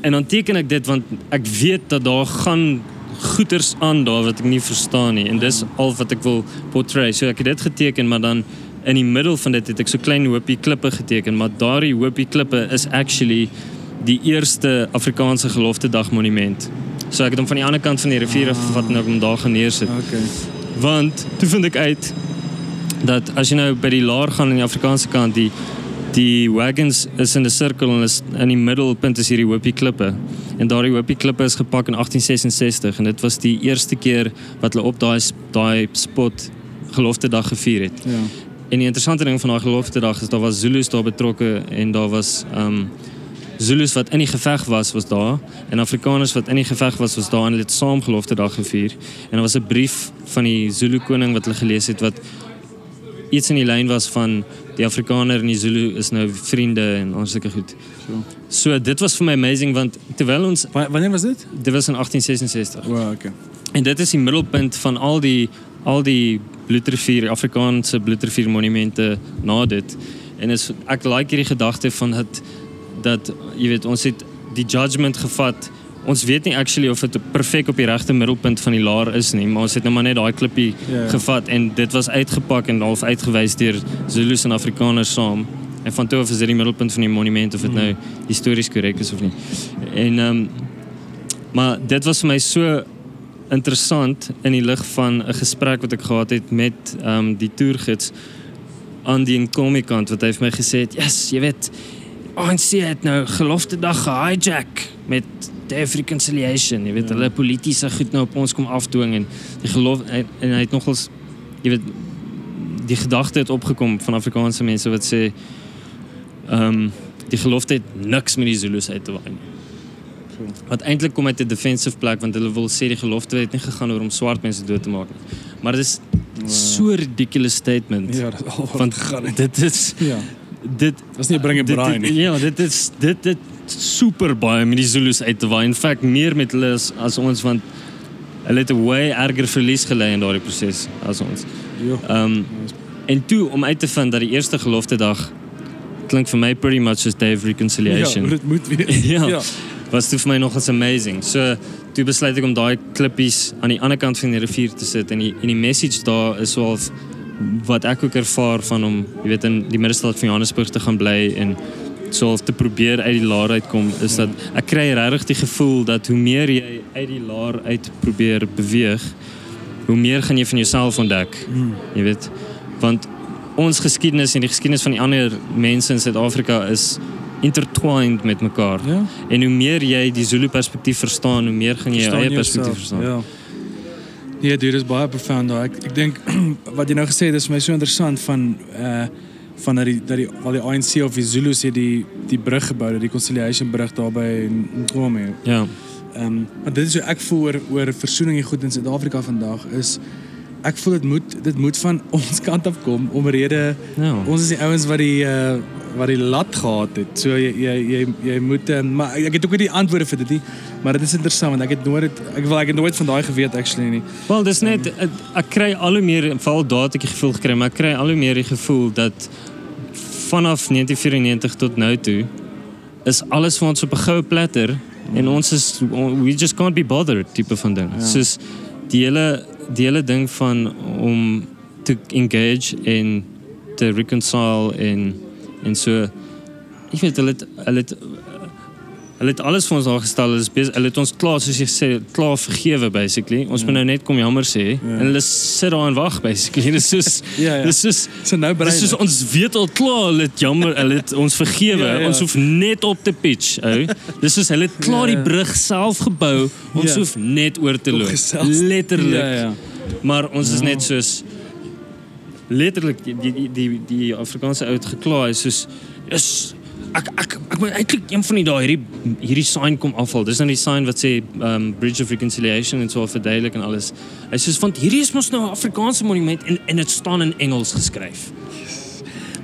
En dan teken ek dit want ek weet dat daar gaan goeters aan daar wat ek nie verstaan nie en dis al wat ek wil portray. So ek het dit geteken maar dan in die middel van dit het ek so klein hoopie klippe geteken, maar daardie hoopie klippe is actually die eerste Afrikaanse gelofte dag monument. So ek het hom van die ander kant van die rivier af Ah. gevat en ek hom daar gaan neersit. Okay. Want toe vind ek uit dat as jy nou by die laar gaan aan die Afrikaanse kant die die wagons is in 'n sirkel en is in die middelpunt is hierdie hoopie klippe. En daardie hoopie klippe is gepak in 1866 en dit was die eerste keer wat hulle op daai daai spot gelofte dag gevier het. Ja. En die interessante ding van gelofte dag is daar was Zulus daar betrokke en daar was um Zulus wat in die geveg was was daar en Afrikaners wat in die geveg was was daar en hulle het saam gelofte dag gevier en daar was 'n brief van die Zulu koning wat hulle gelees het wat iets in die lyn was van die Afrikaner en die Zulu is nou vriende en sulke goed. So dit was vir my amazing want terwyl ons Wa- Wanneer was dit? dit was in 1866 Wow, okay. en dit is die middelpunt van al die al die bloedrivier Afrikaanse bloedrivier monumente na dit. En is ek like hierdie gedagte van dat dat jy weet ons het die judgment gevat. Ons weet nie actually of dit perfek op die regte middelpunt van die laar is nie, maar ons het nou maar net daai klippie gevat en dit was uitgepak en half uitgewys deur Zulus en Afrikaners saam. En van toe af is dit die middelpunt van die monument of dit nou histories korrek is of nie. En ehm um, maar dit was vir my so interessant in die lig van 'n gesprek wat ek gehad het met ehm um, die toergids aan die Nkomi kant wat hy vir my gesê het, "Yes, jy weet, ANC het nou gelofte dag gehijack met the reconciliation, jy weet, Ja. hulle politieke goed nou op ons kom afdwing en die geloof en, en hy het nogals jy weet die gedagte het opgekom van Afrikaanse mense wat sê ehm um, die gelofte het niks met die Zulus uit te waai nie. Wat eintlik kom uit 'n defensive plek want hulle wil sê die gelofte het nie gegaan oor om swart mense dood te maak nie. Maar dit is so 'n ridiculous statement. Ja, al want gegaan het. dit is Ja. dit Was nie 'n bring en dit- braai dit- nie. Ja, dit is dit dit super baie met die Zulus uit te waai. In feite meer met hulle as, as ons want hulle het 'n way erger verlies gelei in daardie proses as ons. Jo. Ehm um, en toe om uit te vind dat die eerste gelofte dag klink vir my pretty much as day of reconciliation. Ja, dit moet wees. Ja. ja. Was toe vir my nogals amazing. So toe besluit ek om daai klippies aan die ander kant van die rivier te sit en die en die message daar is swaalf wat ek ook ervaar van om jy weet in die middestad van Johannesburg te gaan bly en swaalf te probeer uit die laar uitkom is dat ek kry regtig die gevoel dat hoe meer jy uit die laar uit probeer beweeg hoe meer gaan jy van jouself ontdek. Mm. Jy weet want ons geskiedenis en die geskiedenis van die ander mense in Suid-Afrika is intertwined met mekaar. Ja. En hoe meer jy die Zulu perspektief verstaan, hoe meer jou Verstaan eie jouself, perspektief verstaan. Ja. Nee, dude, dis baie profound ek dink wat jy nou het is my so interessant van uh van dat die dat die al die ANC of die Zulus die die brug gebou, die reconciliation brug daar by Nkomo. Ja. Ehm um, maar dit is hoe ek voel oor oor versoening en goed in Suid-Afrika vandag is ek voel dit moet dit moet van ons kant af kom omrede Ja. ons is die ouens wat die uh wat die lat gehad het. So jy jy jy, jy moet um, maar ek het ook nie die antwoorde vir dit nie, maar dit is interessant want ek het nooit ek wil ek het nooit van daai geweet actually nie. Wel, dis net ek, ek kry al hoe meer val daar het ek die gevoel gekry, maar ek kry al hoe meer die gevoel dat vanaf 1994 tot nou toe is alles vir ons op 'n goue platter en ons is we just can't be bothered tipe van ding. Ja. Soos die hele die hele ding van om te engage en te reconcile en en so ek weet hulle het, hulle het Hulle het alles vir ons daar gestel. Hulle is besig. Hulle het ons klaar soos jy sê, klaar vergewe basically. Ons Ja. moet nou net kom jammer sê Ja. en hulle sit daar en wag basically. Dis soos Ja, ja. dis soos So nou dis brein. soos ons weet al klaar hulle het jammer, hulle het ons vergewe. Ja, ja. Ons hoef net op te pitch, ou. Dis soos hulle het klaar Ja, die ja. brug self gebou. Ons Ja. hoef net oor te loop. Letterlik. Ja, ja. Maar ons is Ja. net soos letterlik die die die die, Afrikaanse ou het gekla is soos is ek ek ek moet eintlik een van die daai hierdie hierdie sign kom afval. Dis nou die sign wat sê um Bridge of Reconciliation en so verduidelik en alles. Hy sê want hierdie is mos nou 'n Afrikaanse monument en en dit staan in Engels geskryf.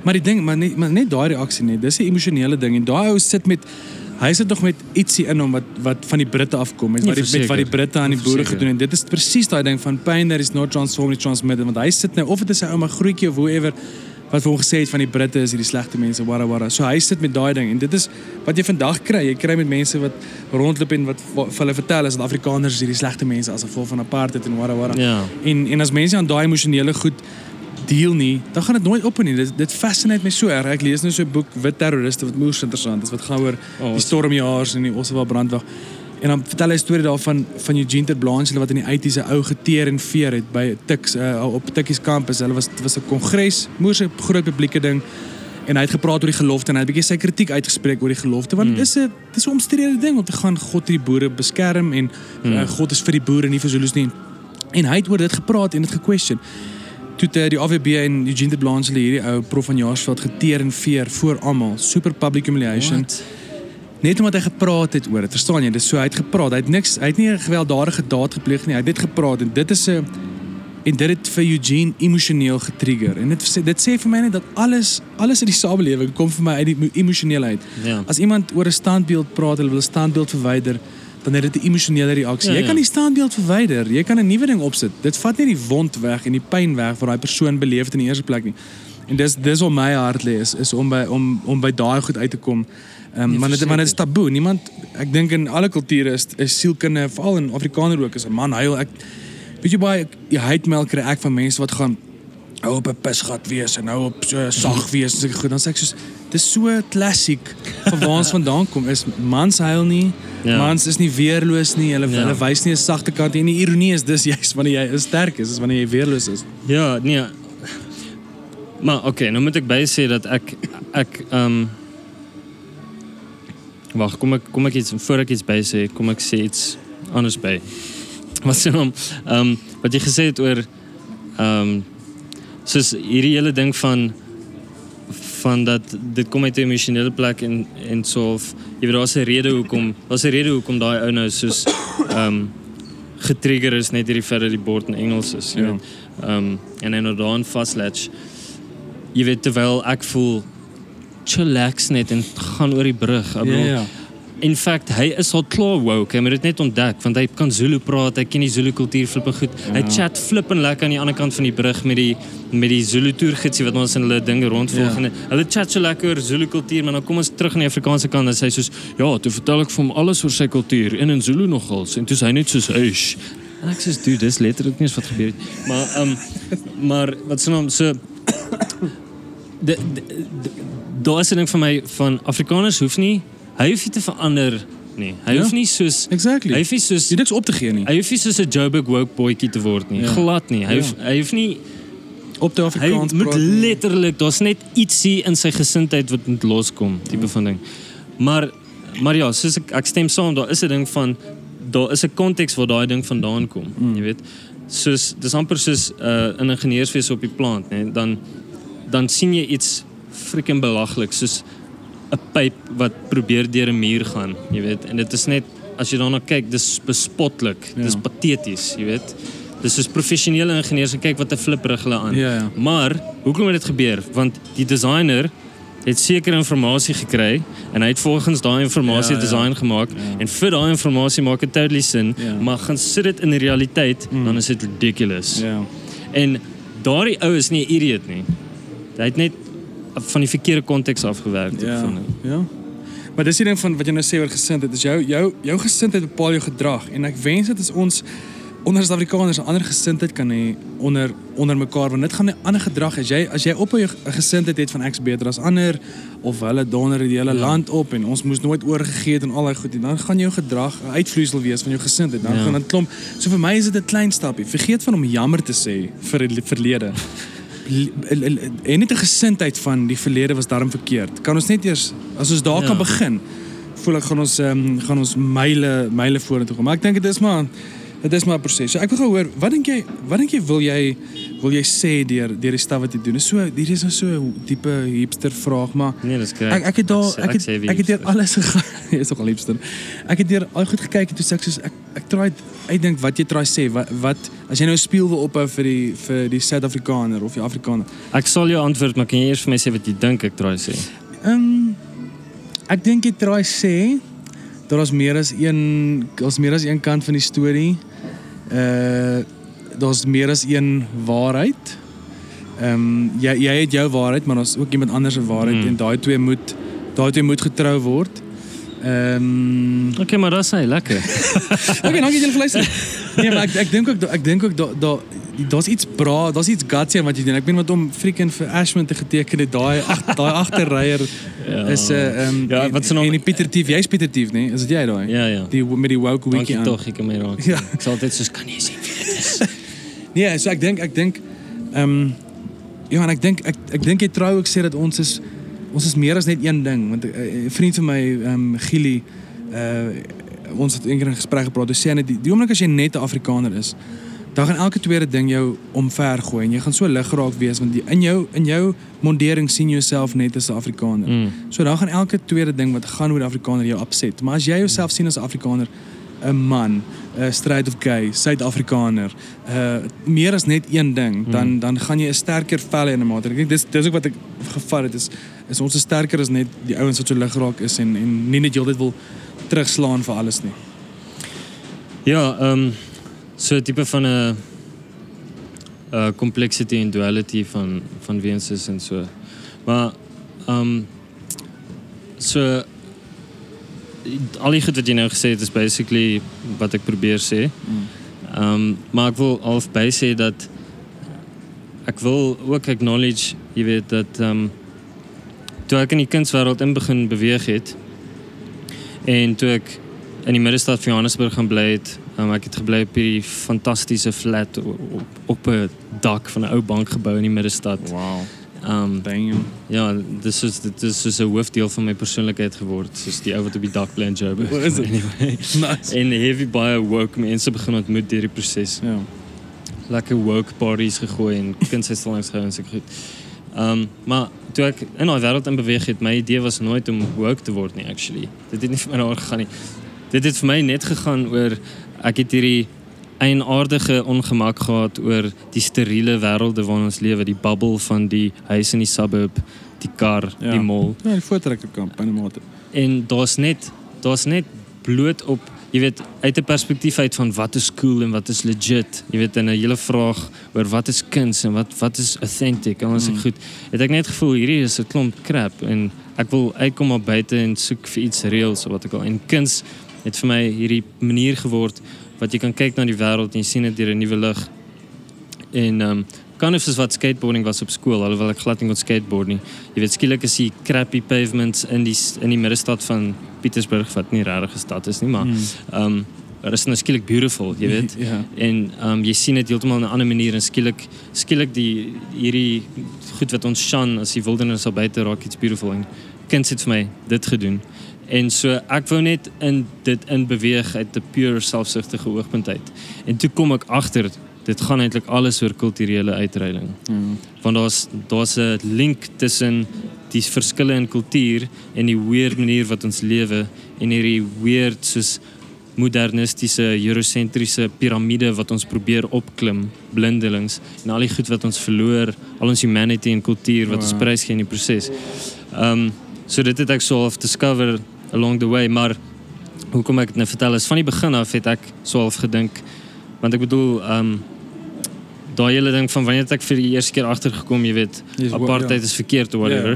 Maar die ding, maar net maar net daai reaksie net. Dis 'n emosionele ding en daai ou sit met hy sit nog met ietsie in hom wat wat van die Britte afkom met wat die met wat die verseker. Britte aan die boere gedoen en dit is presies daai ding van pain that is not transformed transmitted want hy sit nou of dit is sy ouma grootjie of whoever wat vir hom gesê het van die Britte is hierdie slegte mense wara wara. So hy sit met daai ding en dit is wat jy vandag kry. Jy kry met mense wat rondloop en wat wa- vir hulle vertel is dat Afrikaners hierdie slegte mense as gevolg van apartheid en wara wara. Ja. En en as mense aan daai emosionele goed deel nie, dan gaan dit nooit op nie. Dit dit fascineer my so erg. Ek lees nou so 'n boek Wit terroriste wat moers interessant is wat gaan oor Oh, die stormjaars en die Ossewa brandwag. En dan vertel hy 'n storie daarvan van Eugene ter Blanche wat in die 80's 'n ou geteer en veer het by Tuks uh, op Tukkies kampus. Hulle was was 'n kongres, moers 'n groot publieke ding. En hy het gepraat oor die gelofte en hy het 'n bietjie sy kritiek uitgespreek oor die gelofte want Mm. dit is 'n dis 'n omstrede ding om te gaan God die boere beskerm en Mm. uh, God is vir die boere nie vir Zulus nie. En hy het oor dit gepraat en dit gequestion. Toe het, die AWB en Eugene de Blanche hierdie ou prof van Jaarsveld geteer en veer voor almal. Super public humiliation. What? Net omdat hy gepraat het oor dit. Verstaan jy? Dis so hy het gepraat. Hy het niks, hy het nie 'n gewelddadige daad gepleeg nie. Hy het dit gepraat en dit is 'n en dit het vir Eugene emosioneel getrigger en dit sê dit sê vir my net dat alles alles in die samelewing kom vir my uit die emosionele uit. Ja. As iemand oor 'n standbeeld praat, hulle wil 'n standbeeld verwyder, dan het dit 'n emosionele reaksie. Ja, jy ja. kan die standbeeld verwyder, jy kan 'n nuwe ding opsit. Dit vat nie die wond weg en die pyn weg wat daai persoon beleef het in die eerste plek nie. En dis dis wat my hart lê is, is om by om om by daai goed uit te kom. Ehm um, Nee, maar dit maar dit is taboe. Niemand ek dink in alle kulture is is sielkunde, veral in Afrikaner ook, is 'n man huil. Ek weet jy baie jy heidmelk kry ek van mense wat gaan hou op 'n pisgat wees en hou op so sag wees en sulke goed. Dan sê ek soos dis so klassiek van waar ons vandaan kom is mans huil nie. Ja. Ja. Mans is nie weerloos nie. Hulle Ja. ja. hulle wys nie 'n sagte kant nie. En die ironie is dis juist wanneer jy sterk is, is wanneer jy weerloos is. Ja, nee. Maar okay, nou moet ek by sê dat ek ek ehm um, Wag, kom ek kom ek iets voor ek iets by sê, kom ek sê iets anders by. Wat sê hom ehm um, wat jy gesê het oor ehm um, soos hierdie hele ding van van dat dit kom uit 'n emosionele plek en en so of jy weet daar's 'n rede hoekom daar's 'n rede hoekom daai ou nou soos ehm um, getrigger is net hierdie dat die bord in Engels is, jy Ja. weet. Ehm um, en hy nou daarin vaslatch. Jy weet terwyl ek voel chillax net en gaan oor die brug. Ek bedoel, In fact, hy is al klaar woke. Hy moet dit net ontdek want hy kan Zulu praat, hy ken die Zulu kultuur flippe goed. Ja. Hy chat flippen lekker aan die ander kant van die brug met die met die Zulu toergidsie wat ons in hulle dinge rondvolg. Ja. Ja. Hulle chat so lekker oor Zulu kultuur, maar dan kom ons terug aan die Afrikaanse kant en hy sê soos ja, toe vertel ek vir hom alles oor sy kultuur en in Zulu nogals en toe sê hy net soos eish. En ek sê dude, dis letterlik nie eens wat gebeur het. Maar ehm um, maar wat sê hom so de, de, de, daar is 'n ding vir my van Afrikaners hoef nie hij hoef niet te verander Nee, hij ja. hoeft niet zus. Exactly. Hij hoeft zus. Je niks op te geven. Hij hoeft niet soos 'n Joburg woke boykie te word Nie. Ja. Glad niet. Hij, ja. hoef hij niet. Op de overkant. Hij moet letterlijk. daar's is net ietsie in zijn gezindheid wat moet loskom. Type van ding. Maar, maar ja, zus, ek, ik stem saam, Daar is 'n ding van. Daar is een context waar dat ding vandaan komt. Mm. Je weet. Soos dus amper zus uh, eh, een ingenieursvis op je plant. Nee? Dan, dan zie je iets freaking belaglik soos 'n pyp wat probeer deur 'n muur gaan, jy weet. En dit is net as jy daarna kyk, dis bespotlik, Ja. dis pateties, jy weet. Dis soos professionele ingenieurs en kyk wat 'n flip rig hulle aan. Ja, ja. Maar hoekom het dit gebeur? Want die designer het sekere inligting gekry en hy het volgens daai inligting Ja, ja, ja. design gemaak Ja. en vir daai inligting maak dit totally sin, Ja. maar gaan sit dit in die realiteit, Mm. dan is dit ridiculous. Ja. En daardie ou is nie 'n idiot nie. Hy het net van die verkeerde konteks afgewerk. Ja. ding. Ja. Maar dis die ding van wat jy nou sê oor gesindheid, is jou jou jou gesindheid bepaal jou gedrag en ek wens dit is ons onder as Afrikaners 'n ander gesindheid kan hê onder onder mekaar want dit gaan 'n ander gedrag as jy as jy op 'n gesindheid het van ek's beter as ander of hulle donder die hele Ja. land op en ons moes nooit oorgegee het en al daai goed nie, dan gaan jou gedrag 'n uitvloeisel wees van jou gesindheid. Dan Ja. gaan dit klomp. So vir my is dit 'n klein stapie. Vergeet van om jammer te sê vir die verlede. En net 'n gesindheid van die verlede was daarom verkeerd. Kan ons net eers as ons daar Ja. kan begin, voel ek gaan ons um, gaan ons myle myle vorentoe gaan. Maar ek dink dit is maar dit is maar 'n proses. So ek wil gou hoor, wat dink jy wat dink jy wil jy wil jy sê deur deur die stap wat jy doen? Dis so hier is nou so 'n diepe hipster vraag, maar Nee, dis korrek. ek ek het daar ek het sê wie ek het deur hipster. alles gegaan. Jy is ook al hipster. Ek het deur al goed gekyk en toe sê ek soos ek ek try uitdink wat jy try sê. Wat wat as jy nou 'n spieël wil ophou vir die vir die Suid-Afrikaner of die Afrikaner. Ek sal jou antwoord, maar kan jy eers vir my sê wat jy dink ek draai sê? Ehm um, ek dink jy try sê daar is meer as een daar's meer as een kant van die storie. Uh daar's meer as een waarheid. Ehm um, jy jy het jou waarheid, maar daar's ook iemand anders se waarheid Hmm. en daai twee moet daai twee moet getrou word. Ehm um, okay, maar dat is hy lekker. Okay, dankie julle vir luister. Nee, maar ek ek dink ook ek dink ook daar daar daar's iets bra, daar's iets gutsy aan wat jy doen. Ek meen wat om freaking vir Ashman te geteken het, daai ag daai agterryer Ja. is 'n uh, um, Ja, wat se naam- En die Pieter Tief, jy's Pieter Tief, nee? Is dit jy daai? Ja, ja. Die met die woke wiki aan. tog, ek my raak. Ja. Ek sal altyd soos kan jy sien wie dit is. Nee, so ek dink ek dink ehm um, ja, en ek dink ek ek dink jy trou ook sê dat ons is ons is meer as net een ding want 'n uh, vriend van my ehm um, Gili uh ons het eendag in 'n gesprek gepraat. Hy sê net die, die oomblik as jy net 'n Afrikaner is, dan gaan elke tweede ding jou omver gooi en jy gaan so lig geraak wees want die, in jou in jou mondering sien jy jouself net as 'n Afrikaner. Mm. So dan gaan elke tweede ding wat gaan oor Afrikaner jou opset. Maar as jy jouself sien as 'n Afrikaner, 'n man, 'n straight of gay, Suid-Afrikaner, uh meer as net een ding, dan Hmm. dan gaan jy 'n sterker vel in 'n mate. Ek dink dis dis ook wat ek gevat het is is ons is sterker as net die ouens wat so lig raak is en en nie net heeltyd wil terugslaan vir alles nie. Ja, ehm um, so 'n tipe van 'n uh complexity en duality van van wie ons is en so. Maar ehm um, so al die goed wat jy nou gesê het is basically wat ek probeer sê. Ehm um, maar ek wil half by sê dat ek wil ook acknowledge, jy weet dat ehm um, toe ek in die kunswêreld in begin beweeg het en toe ek in die middestad van Johannesburg gaan bly het, um, ek het gebly op hierdie fantastiese flat op op, 'n dak van 'n ou bankgebou in die middestad. Wow. Ehm um, Damn. ja, dis is dit is 'n hoofdeel van my persoonlikheid geword, soos die ou wat op die dak bly in Joburg. Wat is dit? Anyway, Nice. en heavy baie woke mense begin ontmoet deur die proses Ja. lekker woke parties gegooi en kunsuitstallings gehou en so goed. Ehm um, maar toe ek in daai wêreld in beweeg het, my idee was nooit om woke te word nie actually. Dit het nie vir my daar gegaan nie. Dit het vir my net gegaan oor ek het hierdie eienaardige ongemak gehad oor die steriele wêrelde waarin ons lewe, die bubble van die huis in die suburb, die kar, Ja. die mall. Ja, die voortrekkerkamp in 'n mate. En daar's net daar's net bloot op jy weet uit 'n perspektief uit van wat is cool en wat is legit. Jy weet in 'n hele vraag oor wat is kuns en wat wat is authentic en alles Mm. mm. goed. Het ek net gevoel hierdie is 'n klomp crap en ek wil uitkom op buite en soek vir iets reëls of wat ek al. En kuns het vir my hierdie manier geword wat jy kan kyk na die wêreld en jy sien dit deur 'n nuwe lig. En ehm um, kan of soos wat skateboarding was op skool, alhoewel ek glad nie kon skateboard nie. Jy weet skielik is die crappy pavements in die in die middestad van Pietersburg wat nie regtig 'n stad is nie, maar Mm. ehm um, dit is nou skielik beautiful, jy weet. Ja. En ehm um, jy sien dit heeltemal op 'n ander manier en skielik skielik die hierdie goed wat ons shan as die wildernis daar buite raak iets beautiful en kind het vir my dit gedoen. En so ek wou net in dit in beweeg uit 'n pure selfsugtige oogpunt uit. En toe kom ek agter dit gaan eintlik alles oor kulturele uitreiling Mm. want daar's daar's 'n link tussen die verskille in kultuur en die weird manier wat ons lewe en hierdie weird soos modernistiese eurosentriese piramide wat ons probeer opklim blindelings en al die goed wat ons verloor al ons humanity en kultuur wat ons Wow. prys gee in die proses. Ehm um, so dit het ek so half discover along the way maar hoekom ek dit nou vertel is van die begin af het ek so half gedink want ek bedoel ehm um, daai hele ding van wanneer ek vir die eerste keer agtergekom, jy weet, wo- apartheid ja. is verkeerd of whatever.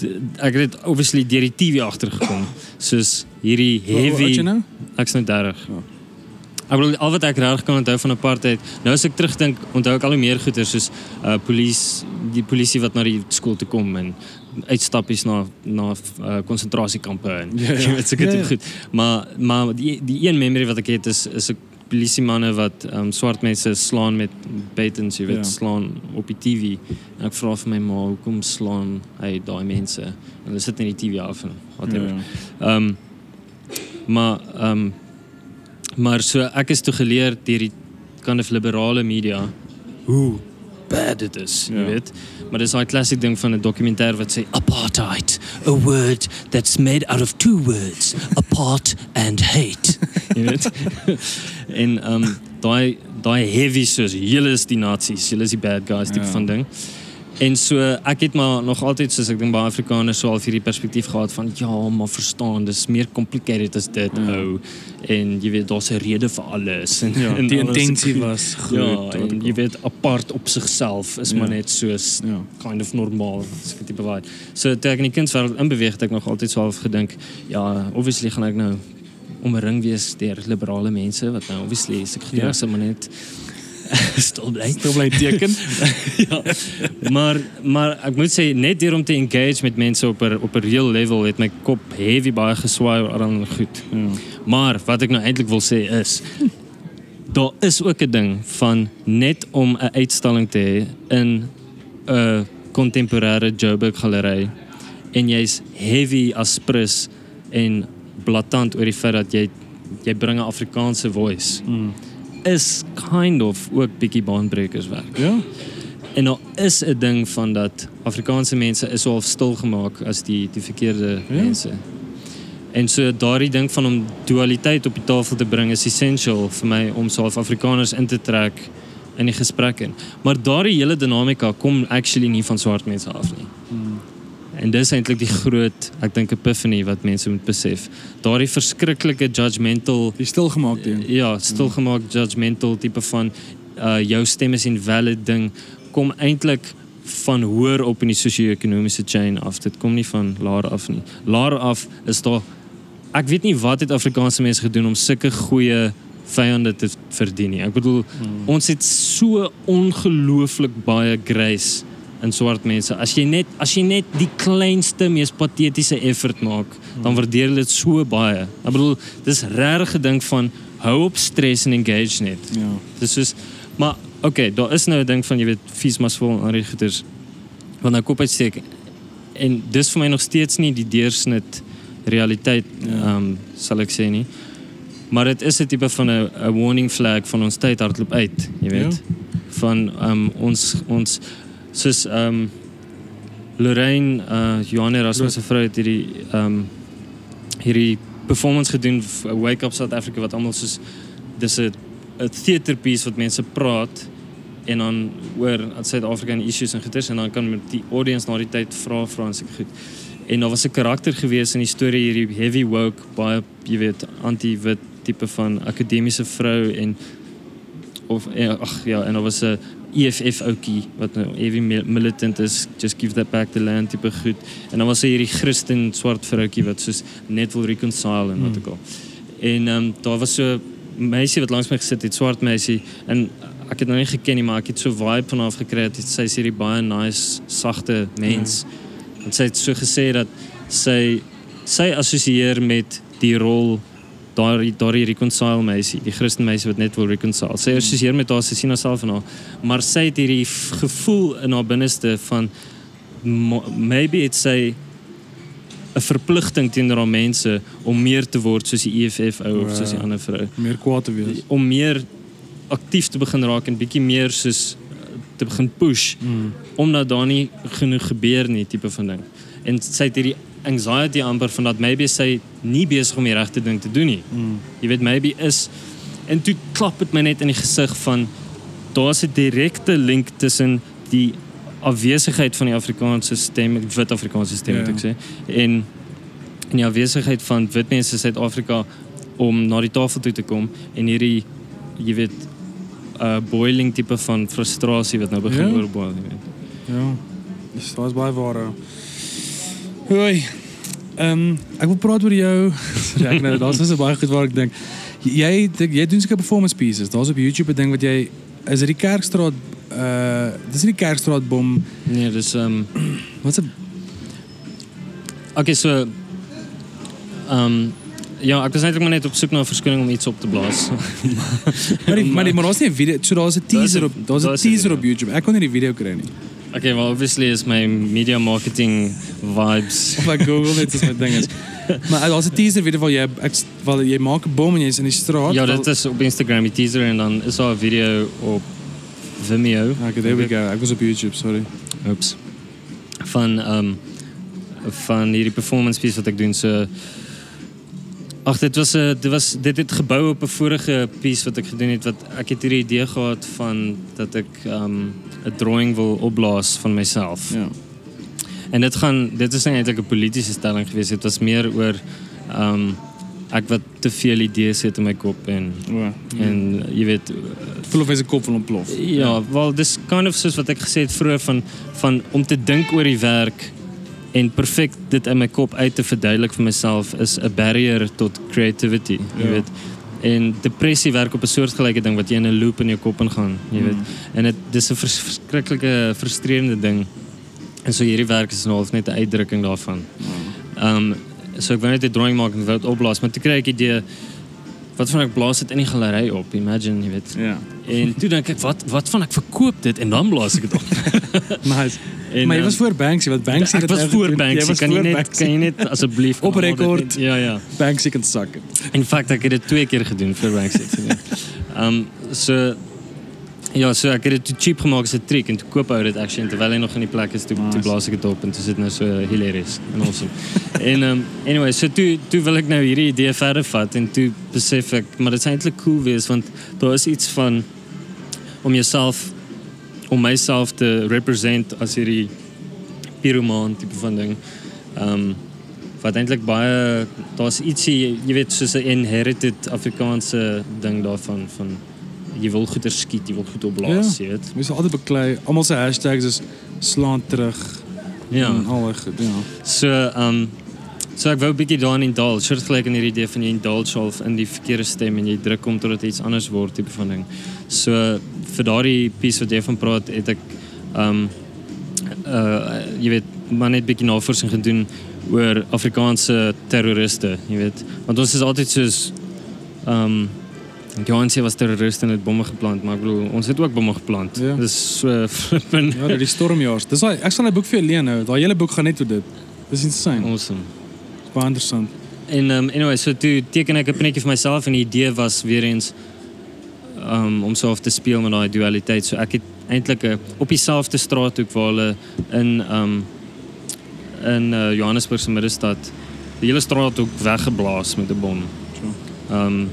D- Ek het obviously deur die TV agtergekom. Soos hierdie heavy jy nou? ek's nou 30. Ja. Ek bedoel al wat ek reg kan onthou van apartheid. Nou as ek terugdink, onthou ek al hoe meer goeie soos uh polisie, die polisie wat na die skool toe kom en uitstappies na na uh, konsentrasiekampe en Ja, ja. jy weet seker ja. ja. goed. Maar maar die die een memory wat ek het is is 'n polisiemanne wat um, swart mense slaan met batons, jy weet, Ja. ja. slaan op die TV. En ek vra vir my ma, hoekom slaan hy daai mense? En hulle sit net die TV af en whatever. Ehm ja. um, maar ehm um, maar so ek is toe geleer deur die kind of liberale media hoe bad dit is, Ja. jy weet. Maar dis daai klassiek ding van 'n dokumentêr wat sê apartheid, a word that's made out of two words, apart and hate. jy weet. en ehm um, daai daai heavy soos julle is die nasies, julle is die bad guys tipe Ja. van ding. En so ek het maar nog altyd soos ek dink baie Afrikaners so al hierdie perspektief gehad van ja, maar verstaan, dis meer complicated as dit Ja. ou. En jy weet daar's 'n rede vir alles en, ja en die intensie was goed. Ja, en jy weet apart op sigself is Ja. maar net soos Ja. kind of normaal, so 'n tipe vibe. So toe ek in die kindswêreld inbeweeg het ek nog altyd so half gedink, ja, obviously gaan ek nou omring wees deur liberale mense wat nou obviously is ek gedoen Ja. as maar net stil bly. Stil bly teken. ja. Maar maar ek moet sê net deur om te engage met mense op 'n op 'n real level het my kop heavy baie aan goed. ja. Maar wat ek nou eintlik wil sê is daar is ook 'n ding van net om 'n uitstalling te hê in 'n kontemporêre Joburg galery en jy's heavy as prins en blaatant oor die feit dat jy jy bring 'n Afrikaanse voice Mm. Is kind of ook bietjie baanbrekers werk. Ja. En daar is 'n ding van dat Afrikaanse mense is half stil gemaak as die die verkeerde Ja. ja. mense. En so daardie ding van om dualiteit op die tafel te bring is essential vir my om self Afrikaners in te trek in die gesprek in. Maar daardie hele dinamika kom actually nie van swart mense af nie. En dis eintlik die groot, ek dink epiphany wat mense moet besef. Daardie verskriklike judgmental Die stilgemaak ding. ja, stilgemaak judgmental tipe van uh jou stem is invalid ding kom eintlik van hoër op in die sosio-ekonomiese chain af. Dit kom nie van laer af nie. Laer af is daar ek weet nie wat het Afrikaanse mense gedoen om sulke goeie vyande te verdien nie. Ek bedoel hmm. ons het so ongelooflik baie grace in swart mense. As jy net as jy net die kleinste mees patetiese effort maak, dan waardeer hulle dit so baie. Ek bedoel dis regtig 'n ding van hou op stres en engage net. Ja. Dis soos maar okay, daar is nou 'n ding van jy weet fees mas vol aanrigters wat nou kop uitsteek en dis vir my nog steeds nie die deursnit realiteit ehm Ja. um, sal ek sê nie. Maar dit is 'n tipe van 'n 'n warning flag van ons tyd hardloop uit, jy weet. Ja. Van ehm um, ons ons soos ehm um, Lorraine uh Johan Erasmus se vrou het hierdie ehm um, hierdie performance gedoen Wake Up South Africa wat almal soos dis 'n 'n theater piece wat mense praat en dan oor Suid-Afrika en issues en goeters en dan kan met die audience na die tyd vra vra en seker goed. En daar was 'n karakter gewees in die storie hierdie heavy woke baie jy weet anti-wit tipe van akademiese vrou en of eh, ag ja en daar was 'n EFF ouetjie wat nou heavy mil- militant is just give that back the land tipe goed en dan was hy hierdie Christen swart vroutjie wat soos net wil reconcile en wat ook al. En ehm um, daar was so meisie wat langs my gesit het, swart meisie en ek het nou nie geken nie, maar ek het so vibe van haar gekry dat sy is hierdie baie nice, sagte mens. Ja. En sy het so gesê dat sy sy assosieer met die rol daardie daardie reconcile meisie, die Christen meisie wat net wil reconcile. Sy assosieer met haar, sy sien haarself in haar, maar sy het hierdie gevoel in haar binneste van maybe het sy 'n verpligting teenoor haar mense om meer te word soos die EFF ou of soos die ander vrou Meer kwaad te wees. om meer aktief te begin raak en bietjie meer soos te begin push Mm. omdat daar nie genoeg gebeur nie tipe van ding. En sy het hierdie anxiety amper van dat maybe sy nie besig om die regte ding te doen nie. Mm. Jy weet maybe is en toe klap dit my net in die gesig van daar's 'n direkte link tussen die afwesigheid van die Afrikaanse stem, die wit Afrikaanse stem moet Ja. ek sê, en en die afwesigheid van wit mense in Suid-Afrika om na die tafel toe te kom en hierdie jy weet uh boiling tipe van frustrasie wat nou begin Ja. oorboil, jy weet. Ja. Dis daar's baie ware. Hoi. Ehm um, ek wil praat oor jou. Sorry, ek nou daar's so baie goed waar ek dink. Jy jy doen seker performance pieces. Daar's op YouTube 'n ding wat jy is dit die Kerkstraat uh dis nie die Kerkstraat bom. Nee, dis um Wat's 'n okay, so um ja, ek was eintlik maar net op soek na 'n verskoning om iets op te blaas. maar die, maar die, maar daar's nie 'n video, so daar's 'n teaser op daar's 'n daar's 'n teaser op YouTube. Ek kon nie die video kry nie. Okay, well obviously is my media marketing vibes. Of Google net as my ding is. Maar daar's 'n teaser video waar jy ek waar jy maak 'n bom en jy's in die straat. Ja, dit is op Instagram die teaser en dan is daar 'n video op Vimeo. Okay, there we go. Ek was op YouTube, sorry. Oeps. Van um van hierdie performance piece wat ek doen so Ag dit was 'n dit was dit het gebou op 'n vorige piece wat ek gedoen het wat ek het hierdie idee gehad van dat ek um 'n drawing wil opblaas van myself. Ja. En dit gaan dit is nie eintlik 'n politieke stelling gewees dit was meer oor um ek wat te veel idees het in my kop en Ja. en jy weet voel of se kop wil ontplof. Ja, wel dis kind of soos wat ek gesê het vroeër van van om te dink oor die werk en perfek dit in my kop uit te verduidelik vir myself is 'n barrier tot creativity, jy Ja. weet. En depressie werk op 'n soortgelyke ding wat jy in 'n loop in jou kop ingaan, jy Mm. weet. En dit dis 'n vers, verskriklike frustrerende ding. En so hierdie werk is nou half net 'n uitdrukking daarvan. Ehm um, so ek wou net 'n drawing maak en wou dit opblaas, maar toe kry ek 'n idee wat van ek blaas dit in die galery op, imagine, jy weet. Ja. En toe dink ek wat wat van ek verkoop dit en dan blaas ek dit op. Nice. En, maar jy ehm, was voor Banksy, wat Banksy het was voor. Banksy. Was Kan jy voor net Banksy. kan jy net asseblief Op rekord. Ja ja. Banksy kan sak het. In feite ek het dit twee keer gedoen vir Banksy het. Ehm so Ja, so ek het dit cheap gemaak as 'n trick en toe koop hy dit actually en terwyl hy nog in die plek is toe Nice. toe blaas ek dit op en toe sit nou so hilarious en awesome. en um, anyway, so toe toe wil ek nou hierdie idee verder vat en toe besef ek maar dit is eintlik cool wees want daar is iets van om jouself om myself te represent as hierdie pyromaan tipe van ding. Um wat eintlik baie daar's ietsie jy weet soos 'n inherited Afrikaanse ding daarvan van jy wil goeie skiet, jy wil goed opblaas, Ja. jy weet. Mens sal altyd beklei. Almal se hashtags is slaan terug. Ja. En al die goed, ja. So um so ek wou 'n bietjie daarin indulge, soort gelyk in hierdie idee van jy indulge half in die verkeerde stem en jy druk hom totdat iets anders word tipe van ding. So vir daardie piece wat jy van praat, het ek um uh jy weet maar net bietjie navorsing gedoen oor Afrikaanse terroriste, jy weet. Want ons is altyd soos um Johansie was terroriste en het bomme geplant, maar ek bedoel ons het ook bomme geplant. Ja. Dis so flippin Ja, die stormjaars. Dis daai ek sal 'n boek vir jou leen nou. Daai hele boek gaan net oor dit. Dis insane. awesome. Baie interessant. En um, anyway, so toe teken ek 'n prentjie vir myself en die idee was weer eens um, om so af te speel met daai dualiteit. So ek het eintlik 'n op dieselfde straathoek waar hulle in um in uh, Johannesburg se middestad die hele straathoek weggeblaas met 'n bom. Sure. Um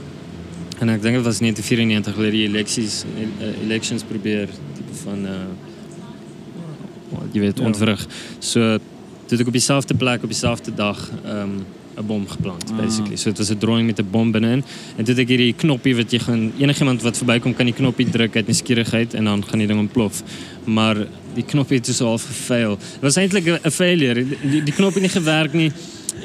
En ik denk dat was 1994 leer je electies, eh, elections probeer type van eh, oh, je weet, ontwrig. Zo so, toen ik op diezelfde plek, op diezelfde dag, ehm, een bom geplant, ah. basically. Dus het was een drawing met een bom binnenin. En toen ik hier die knopje, wat je gaan, iemand wat voorbij komt, kan die knopje drukken uit nieuwsgierigheid en dan gaan die dingen ontplof. Maar die knopje is dus al gefail. Het was eigenlijk een failure. Die, die knopje niet gewerkt, niet.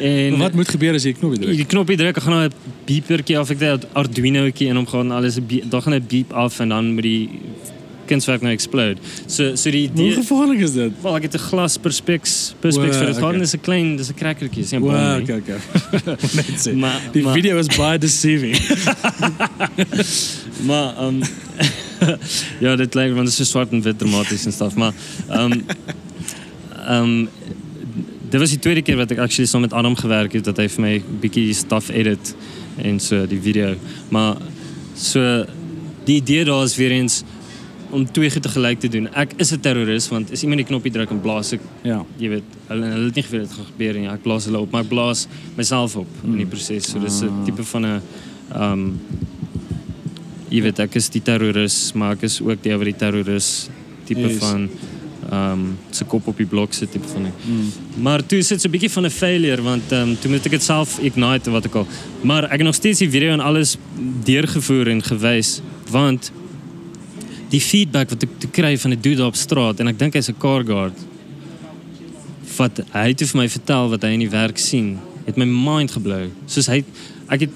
En wat moet gebeuren als je knopje eh, drukt? Die knopje drukken, gaan een beepertje of ik dat Arduino en om gewoon alles, dan gaan het beep af en dan moet die kunstwerk naar explode. So, so die, die, Hoe gevaarlijk is dat? Wel, ik heb een glas per specs, per wow, voor het okay. is een klein, dus een crackertje. simpel. wow, oké, oké. die video is by deceiving. maar, um, ja, dit lijkt, me want het is zo zwart en wit dramatisch en stuff. Maar, um, um, dit was de tweede keer dat ik actually zo met Adam gewerkt heb. Dat heeft mij een beetje staf edit in zo, die video. Maar zo, die idee daar is weer eens om twee keer tegelijk te doen. Ik is een terrorist, want is iemand die knopje druk en blaas ik, ja. je weet, hij het niet veel gaat gebeuren. Ik blaas hulle maar ik blaas mezelf op in die hmm. proces. So, dus het ah. type van een, ehm, je weet, ik is die terrorist, maar ik is ook die, die terrorist type van um, zijn kop op je blok zit, type van. Hmm. Maar toen zit ze een beetje van een failure, want um, toen moet ik het zelf ignite wat ik al. Maar ik heb nog steeds die video en alles doorgevoerd en geweest Want die feedback wat ik te krijg van de dude op straat, en ik denk hij is een car guard. Wat hij heeft mij verteld wat hij in die werk zien, het mijn mind geblauwd. Dus hij, ik heb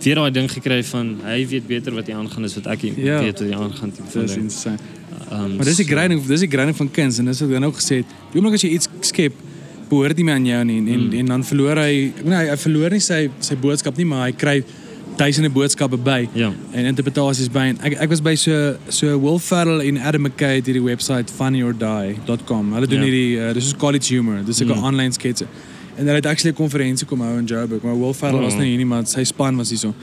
weer al ding gekregen van hij weet beter wat hij aangaan is wat ik ja. weet wat hij aangaan. Dat is. Um, Maar dis die grinding, dis die grinding van kuns en dis wat ek ook gesê het. Die oomblik as jy iets skep, behoort nie meer aan jou nie en en, Mm. en dan verloor hy, ek bedoel hy, hy verloor nie sy sy boodskap nie, maar hy kry duisende boodskappe by ja. en interpretasies by. En ek ek was by so so Will Ferrell en Adam McKay het hierdie website funnyordie.com. Hulle doen Ja. hierdie uh, dis is college humor. Dis 'n Mm. online sketse. En hulle het actually 'n konferensie kom hou in Joburg, maar Will Ferrell Oh. was nie hier nie, maar sy span was hier so.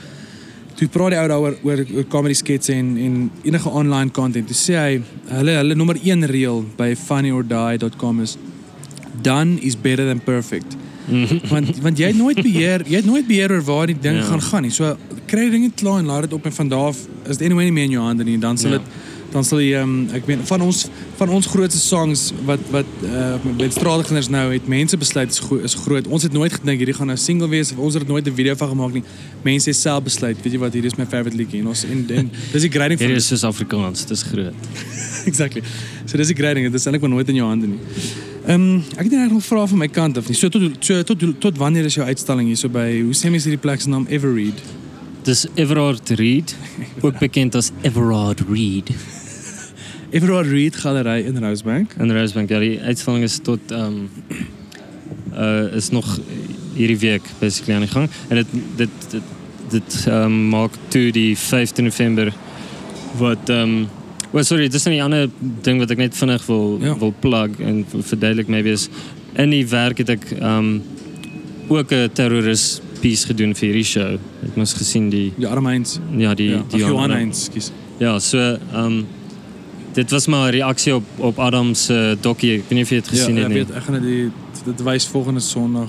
Toe praat die ou daaroor oor, oor comedy sketse en en enige online content. Toe sê hy hulle hulle nommer 1 reël by funnyordie.com is done is better than perfect. want want jy het nooit beheer, jy het nooit beheer oor waar die ding Ja. gaan gaan nie. So kry die ding net klaar en laat dit op en van daar af is dit anyway nie meer in jou hande nie. Dan sal Ja. dit dan sal jy um, ek weet van ons van ons grootste songs wat wat uh, met straatkinders nou het mense besluit is gro is groot. Ons het nooit gedink hierdie gaan nou single wees of ons het er nooit 'n video van gemaak nie. Mense het self besluit, weet jy wat, hierdie is my favourite liedjie en ons en, en dis die grading van Hierdie is soos Afrikaans, dis groot. exactly. So dis die grading, dit is eintlik maar nooit in jou hande nie. Ehm um, ek het regtig nog vrae van my kant af nie. So tot so tot tot wanneer is jou uitstalling hier so by hoe sê mense hierdie plek se naam Everread? Dis Everard Reed, ook bekend as Everard Reed. Everard Read Galery in Rosebank. In Rosebank, ja, die uitstalling is tot ehm um, uh is nog hierdie week basically aan die gang en dit dit dit dit ehm um, maak toe die 5de November wat ehm um, well, sorry, dis 'n ander ding wat ek net vinnig wil Ja. wil plug en verduidelik maybe is in die werk het ek ehm um, ook 'n terroris piece gedoen vir hierdie show. Ek moes gesien die Ja, Armeins. ja die Ja, die Johan skus. Ja, so ehm um, dit was maar 'n reaksie op op Adam se dokkie. Ek weet nie of jy dit Ja, gesien ja, het nie. weet, dit dit wys volgende Sondag.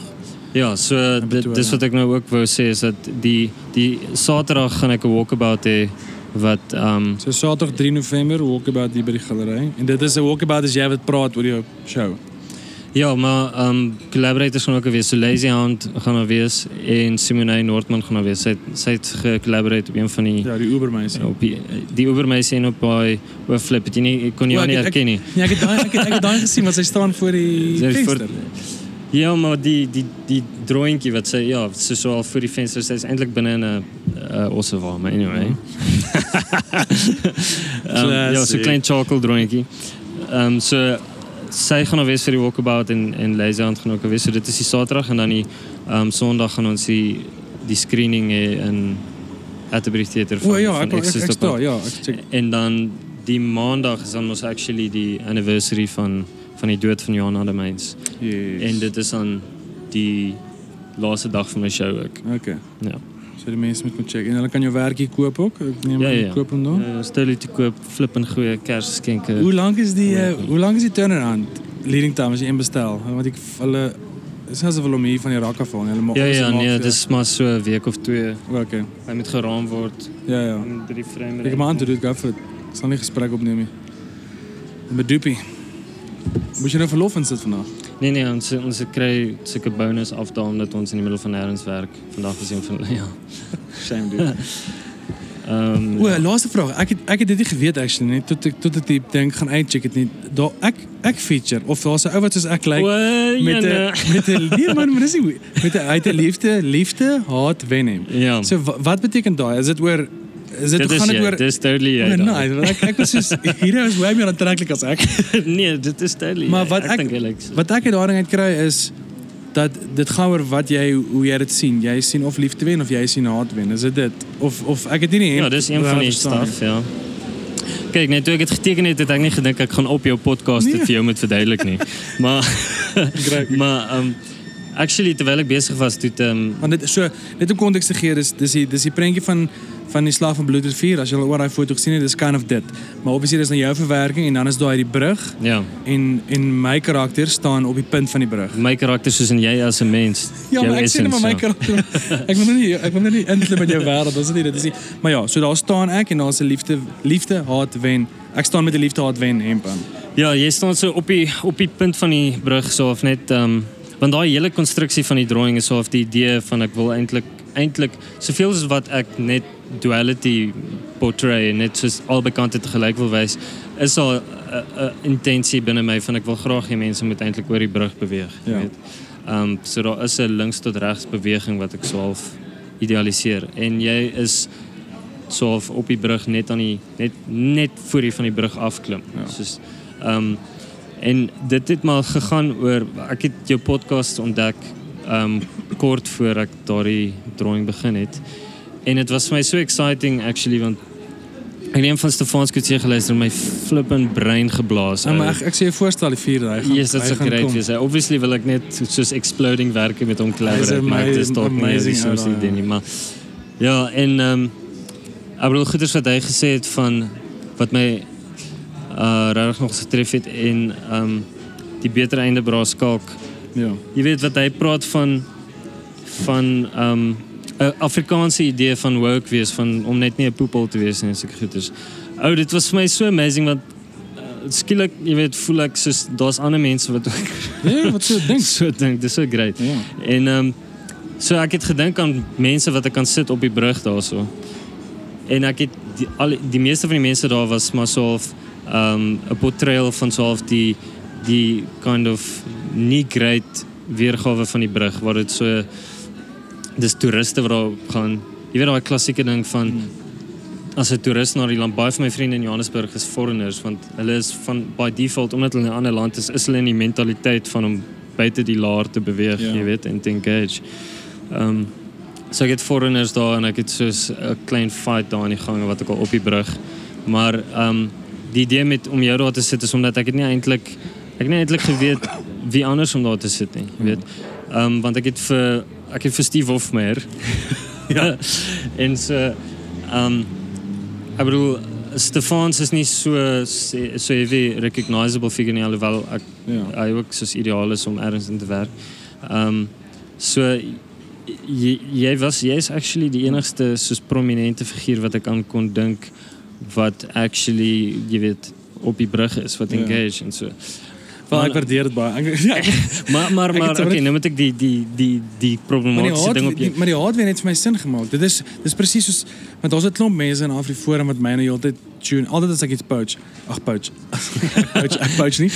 Ja, so dit dis wat ek nou ook wou sê is dat die die Saterdag gaan ek 'n walkabout hê wat um, So Saterdag 3 November walkabout hier by die galery. En dit is 'n walkabout as jy wat praat oor jou show. Ja, maar ehm, um, collaborators gaan ook weer. So Lazy Hound gaan er wees en Simone Noordman gaan er wees. Zij heeft collaborate op een van die... Ja, die Ubermeisje. Op die, die Ubermeisje en op Flip. Het nie, kon je niet herkennen. Ja, ik heb daar gezien, maar zij staan voor die venster. Ja, maar die, die, die drawingje wat ze, ja, ze zo al voor die venster, ze is eindelijk binnen uh, Osseval, maar anyway. um, ja, ehm, zo'n klein charcoal drawingje. Ehm, so, sy gaan nou vir die walkabout en en Lazy Hand gaan ook. So dit is die Saterdag en dan die ehm um, Sondag gaan ons die die screening in Atterbury Theatre O ja, ek ek, Exodus ek, ek sta, ja, ek. En dan die Maandag is dan ons actually die anniversary van van die dood van Johan Ademeyns. Yes. En dit is dan die laaste dag van my show ook. Okay. Ja voor de mensen moet check. En dan kan je werkje koop ook? Ik neem ja, ja. Koop hom dan? Ja, stel je te koop, flippen, goede kerstkinken. Hoe lang is die, uh, hoe lang is die turnaround? Leading time as jy in bestel. Want ik hulle is net zoveel om van die rakken van. Ja, ja, nee, Dat is maar zo'n week of twee. Oké. Okay. Hij moet geraamd worden. Ja, ja. In drie frames. Ik maand dit ik even. Ik zal niet gesprek opnemen. Met Dupie. Moet je nou verlof in zitten vandaag? Nee nee, ons ons kry sulke bonus afdaal omdat ons in die middel van nêrens werk. Vandag is een van ja. Shame dude. Ehm O, laaste vraag. Ek het ek het dit nie geweet actually nie tot ek tot ek die ding gaan uitcheck het nie. Daar ek ek feature of daar's 'n ou wat soos ek lyk Like, met 'n met 'n nee man, maar dis nie met 'n uit 'n liefde, liefde, haat wen hem. Ja. So wa- wat beteken daai? Is dit oor dit is dit is totally jy. Oh, dan. nice. want Ek ek was soos hierdie is baie meer aantreklik as ek. nee, dit is totally. Maar wat ek- so. Wat ek uit daarin uit kry is dat dit gaan oor wat jy hoe jy dit sien. Jy sien of liefde wen of jy sien haat wen. Is dit dit? Of of ek het nie Ja, dis een van die stuff, ja. Kyk, net toe ek dit geteken het, het ek nie gedink ek gaan op jou podcast Nee. vir jou moet verduidelik nie. maar maar um actually terwyl ek besig was, toe het, um Want dit so net om konteks te gee, dis dis die dis die prentjie van van die slag van Bloedrivier. As jy al oor daai foto gesien het, dis kind of dit. Maar obviously dis nou jou verwerking en dan is daai die brug ja, en en my karakter staan op die punt van die brug. my karakter soos in jy as 'n mens. Ja, jou maar ek sê net maar my ja. karakter. ek wil nou nie ek wil nou nie inklim in jou wêreld. Dis nie dit is nie. Maar ja, so daar staan ek en daar's 'n liefde liefde haat wen. Ek staan met 'n liefde haat wen hemp aan. Ja, jy staan so op die op die punt van die brug so of net um want daai hele konstruksie van die drawing is so of die idee van ek wil eintlik eintlik soveel as wat ek net duality portray net soos albei kante te gelyk wil wys is al 'n 'n intensie binne my van ek wil graag hê mense moet eintlik oor die brug beweeg, jy Ja. weet. Um so daar is 'n links tot regs beweging wat ek so half idealiseer en jy is so half op die brug net aan die net net voor jy van die brug afklim. Ja. Soos um en dit het maar gegaan oor ek het jou podcast ontdek um kort voor ek daardie drawing begin het. En het was voor mij zo exciting actually, want ik neem van Stefans Kutje geluisterd en mijn flippend brein geblazen. Ja, maar ik, zie je voorstel die vierde eigenlijk. Yes, dat is great wees. Obviously wil ik net zoals exploding werken met hom collaborate, maar het is toch niet soms niet maar ja, en ehm, ik ben ook goed eens wat hij gezegd heeft van wat mij uh eh, nog getreft in ehm, die betere einde kalk. Je Ja. Je weet wat hij praat van van ehm, 'n Afrikaanse idee van woke wees van om net nie 'n poepel te wees nie, sulke goeders. Ou, dit was vir my so amazing want uh, skielik, jy weet, voel ek soos daar's ander mense wat ook Ja, wat so dink. so dink. Dis so great. Ja. En ehm um, so ek het gedink aan mense wat ek kan sit op die brug daarso. En ek het die, al die meeste van die mense daar was maar so half ehm 'n portrayal van so half die die kind of nie great weergawe van die brug waar dit so dis toeriste wat daar gaan. Jy weet daai klassieke ding van Hmm. as 'n toerist na die land baie van my vriende in Johannesburg is foreigners want hulle is van by default omdat hulle in 'n ander land is is hulle in die mentaliteit van om buite die laar te beweeg, Ja. jy weet, en te engage. Ehm um, so ek het foreigners daar en ek het soos 'n klein fight daar in die gange wat ek al op die brug. Maar ehm um, die idee met om jou daar te sit is omdat ek het nie eintlik ek het nie eintlik geweet wie anders om daar te sit nie, jy weet. Ehm um, want ek het vir het vir Steve Hofmeyer. ja. en so ehm um, ek bedoel Stefans is nie so sê- so heavy recognizable figure nie alhoewel ek Ja. hy ook soos ideaal is om ergens in te werk. Ehm um, so jy was jy is actually die enigste soos prominente figuur wat ek aan kon dink wat actually jy weet op die brug is wat engage en so. Wel Maar- ek waardeer dit baie. Ek, ja, Maar maar maar het sommer okay, nou moet ek die die die die maar die ding op die, jou. maar die haat weer net vir my sin gemaak. Dit is dis presies soos want daar's 'n klomp mense in Afriforum wat my nou heeltyd tune. Altyd as ek iets poach. Ag poach. poach ek poach nie.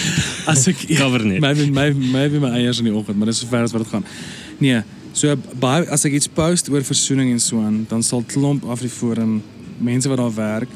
As ek Cover my my my, my eiers in die oggend, maar dis so ver as wat dit gaan. Nee, so baie as ek iets post oor versoening en so aan, dan sal klomp Afriforum mense wat daar werk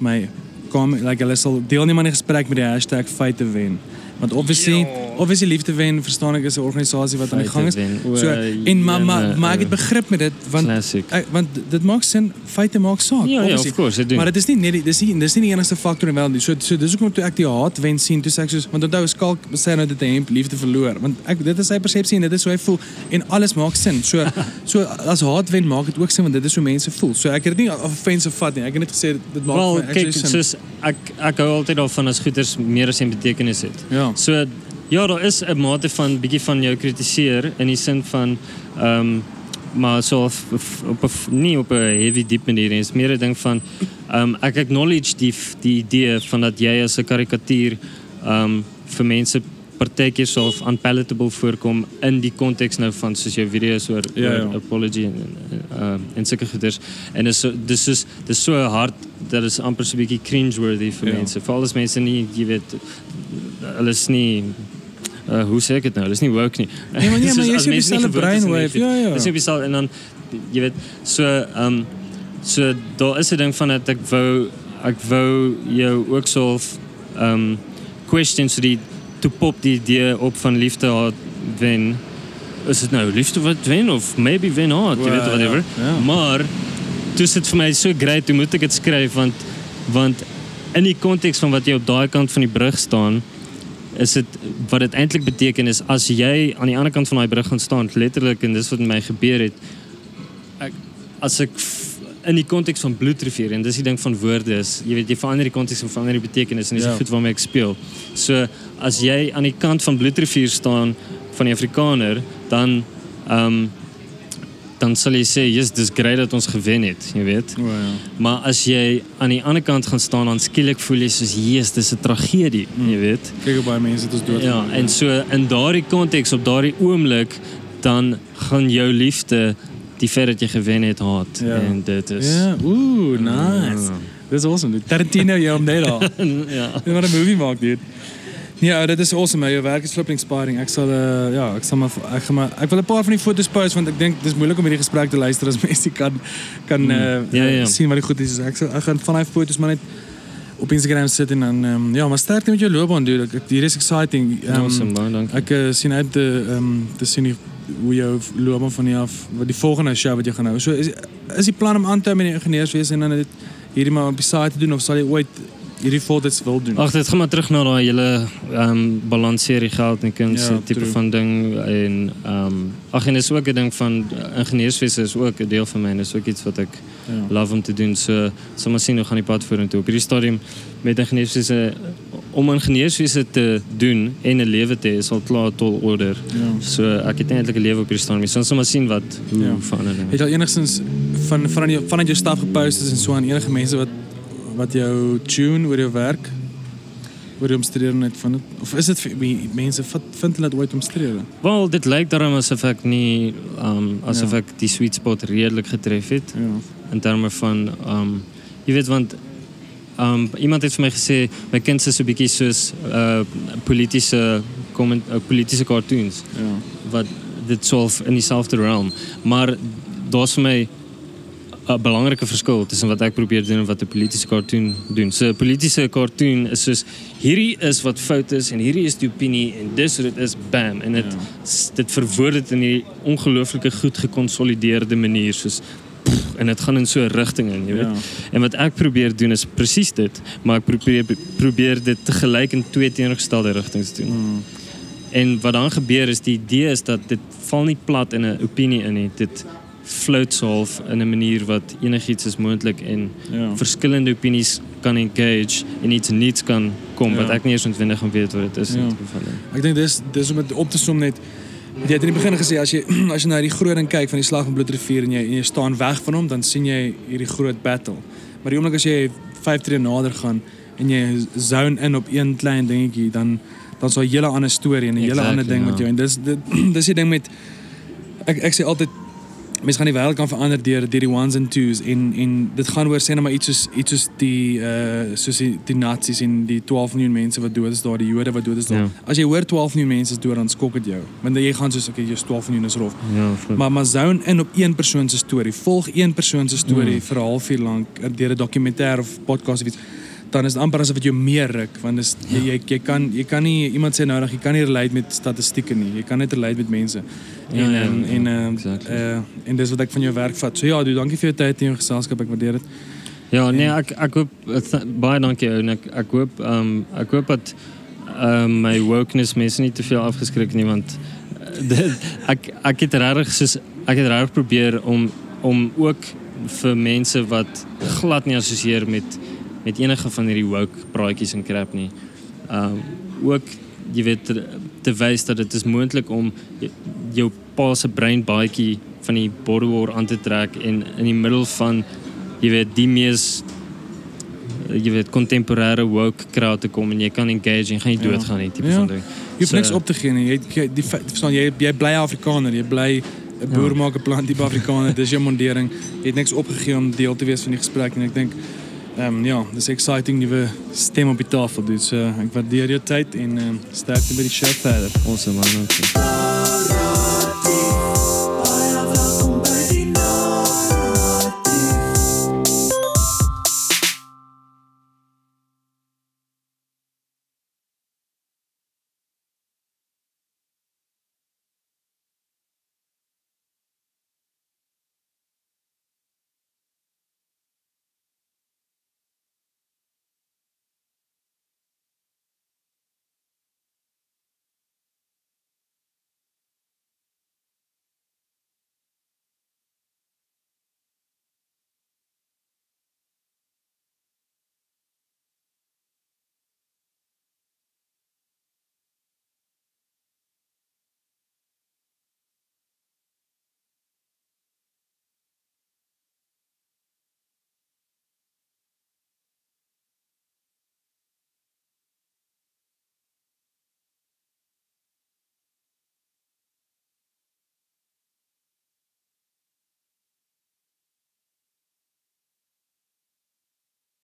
my kom like hulle sal deelneem aan die gesprek met die hashtag feite wen. And obviously, obviously liefde wen verstaan ek is 'n organisasie wat aan die gang is. So en maar maar, jene, maar ek het begrip met dit want ek, want dit maak sin feite maak saak. Ja, ja, of course, dit. Maar dit is nie net dis nie dis nie die enigste faktor in wêreld nie. So so dis hoekom toe ek die haat wen sien, toe sê ek soos want onthou Skalk sê nou dit 'n hemp liefde verloor, want ek dit is sy persepsie en dit is hoe hy voel en alles maak sin. So so as haat wen maak dit ook sin want dit is hoe mense voel. So ek het dit nie offensive vat nie. Ek het net gesê dit maak Wel, vir my actually kyk, sin. soos ek ek hou altyd daarvan as goeders meer as 'n betekenis het. ja. So ja, daar is 'n mate van bietjie van jou kritiseer in die sin van ehm um, maar f- f- op 'n f- nie op 'n heavy diep manier is meer 'n ding van ehm um, ek acknowledge die die idee van dat as 'n karikatuur ehm um, vir mense partykeer sou unpalatable voorkom in die konteks nou van soos jou video's oor, Ja, oor ja. apology en uh, en sulke goeders en is so dis is dis so hard dat is amper so 'n bietjie cringe worthy vir Ja. mense. Veral as mense nie jy weet hulle is nie eh, hoe zeg ik het nou? Dat is niet woke niet. Nee, maar, nee, dus maar je ziet snelle brainwave. Ja, ja. Dus dat is En dan, je weet, zo, um, ehm, zo, daar is het ding van dat ik wou, ik wou jou ook zo um, ehm, so die to pop die die op van liefde had wen. Is het nou liefde wat wen of maybe wen hard, je weet whatever. Maar toen is het voor mij zo great, toen moet ik het schrijven, want, want in die context van wat je op die kant van die brug staan is dit wat dit eintlik beteken is as jy aan die ander kant van daai brug gaan staan letterlik en dis wat met my gebeur het ek as ek in die konteks van bloedrivier en dis die ding van woorde is jy weet jy verander die konteks en verander die betekenis en dis Ja. ja. goed waarmee ek speel so as jy aan die kant van bloedrivier staan van die Afrikaner dan ehm um, dan sal jy sê jy's dis great dat ons gewen het jy weet O ja. maar as jy aan die ander kant gaan staan dan skielik voel jy soos Jesus dis 'n tragedie Mm. jy weet Kyk baie mense dit ons dood. Ja, en so in daardie konteks op daardie oomblik dan gaan jou liefde die dat jy gewen het haat Ja. en dit is Ja, ooh, nice. Dis awesome. dude. Tarantino jy om net ja. Jy wat 'n movie maak, dude. Ja, dit is awesome. Jou werk is flipping inspiring. Ek sal uh, ja, ek sal maar ek gaan maar ek wil 'n paar van die foto's post want ek dink dis moeilik om hierdie gesprek te luister as mense kan kan uh, Ja, ja. sien wat die goed is. Ek sal ek gaan van daai foto's maar net op Instagram sit en dan um, ja, maar sterkte met jou loopbaan dude. Ek, hier is exciting. Um, awesome, baie dankie. Ek uh, sien uit te ehm um, te sien die, hoe jou loopbaan van hier af wat die volgende show wat jy gaan hou. So is is die plan om aan te hou met die ingenieurswese en dan dit hierdie maar op die site te doen of sal jy ooit hierdie voltyds wil doen? Ag dit gaan maar terug na daai hele ehm um, balanseer die geld en kuns Ja, tipe true. van ding en ehm um, ag en dis ook 'n ding van uh, ingenieurswese is ook 'n deel van my en dis ook iets wat ek Ja. love om te doen. So sal maar sien hoe gaan die pad vorentoe. Op hierdie stadium met ingenieurswese om ingenieurswese te doen en 'n lewe te hê is al klaar tol order. Ja. So ek het eintlik 'n lewe op hierdie stadium. So ons sal maar sien wat hoe Ja. verander. Het al enigstens van van vanuit jou staf gepost is en so aan enige mense wat wat jouw tune, wat jouw werk, wat je omstreden van het? Of is het mensen, vinden het ooit omstreden? Wel, dit lijkt daarom alsof ik niet, um, ehm, alsof ik die sweet spot redelijk getrefd heb. In termen van, ehm, um, je weet, want ehm, iemand heeft mij gezegd, mijn kind is een beetje zoals eh, politische, comment, eh, politische cartoons. Ja. Wat dit zelf in diezelfde realm. Maar dat is voor mij een belangrijke verschil tussen wat ik probeer te doen en wat de politische cartoon doen. De politische cartoon is dus, hier is wat fout is en hier is de opinie en dus het is bam. En het, dit verwoordt het in die ongelooflijke goed geconsolideerde manier. En het gaat in zo'n richting in, weet. En wat ik probeer te doen is precies dit. Maar ik probeer, probeer dit tegelijk in twee tegengestelde richtingen te doen. Hmm. En wat dan gebeurt is, die idee is dat dit valt niet plat in een opinie in. Dit fluitsolf in een manier wat enig iets is moeilijk in verschillende opinies kan engage en iets niet kan komen. Wat eigenlijk niet eens 20 gaan weet wat is. Ja. In ik denk dat is om het op te som net. Je hebt in het begin gezien, als je, als je naar die ding kijkt van die slag van Bloedrivier en je, en je staan weg van hem, dan zie je die groot battle. Maar die als je vijf treden nader gaat en je zone in op één klein dingetjie dan, dan is een hele ander storie en een hele ander andere ding met jou. En dat is, die ding met... Ik, ik sê altijd, mense gaan die wêreld kan verander deur deur die ones and twos en en dit gaan oor sê net maar iets soos iets soos die uh soos die, die nasies en die 12 miljoen mense wat dood is daar, die Jode wat dood is daar. Ja. As jy hoor 12 miljoen mense is dood dan skok dit jou. Want jy gaan soos okay, jy's 12 miljoen is rof. Ja. Maar maar zone in op een persoon se storie. Volg een persoon se storie Mm. vir 'n halfuur lank eh, deur 'n dokumentêr of podcast of iets. Dan is dit amper asof dit jou meer ruk want dis jy, jy jy kan jy kan nie iemand sê nou nog jy kan nie relate met statistieke nie. Jy kan net relate met mense. Ja, en ja, en ja, en uh, exactly. uh, en dis wat ek van jou werk vat. So ja, doe, dankie vir jou tyd en jou geselskap. Ek waardeer dit. Ja, nee, ek ek hoop baie dankie ou en ek ek hoop ehm um, ek hoop dat ehm um, my wokeness mense nie te veel afgeskrik nie want uh, dit, ek ek het regtig soos ek het regtig probeer om om ook vir mense wat glad nie assosieer met met enige van hierdie woke praatjies en crap nie. Ehm um, ook jy weet te, te wys dat dit is moontlik om jou pa se breinbaadjie van die borrelwar aan te trek en in die middel van jy weet die mees eh, jy weet kontemporêre woke crowd te kom en jy kan engage en gaan doodgaan nie tipe Ja. van ding. Jy hoef So- niks op te gee nie. Jy jy die verstaan jy jy bly Afrikaner, jy bly 'n Ja. boer maak 'n plant tipe Afrikaner. Dis jou mondering. Jy het niks opgegee om deel te wees van die gesprek en ek dink ehm um, ja, dis exciting nuwe stem op die tafel. Dus uh, ek waardeer jou tyd en ehm um, sterkte met die show verder. Awesome man. dankie.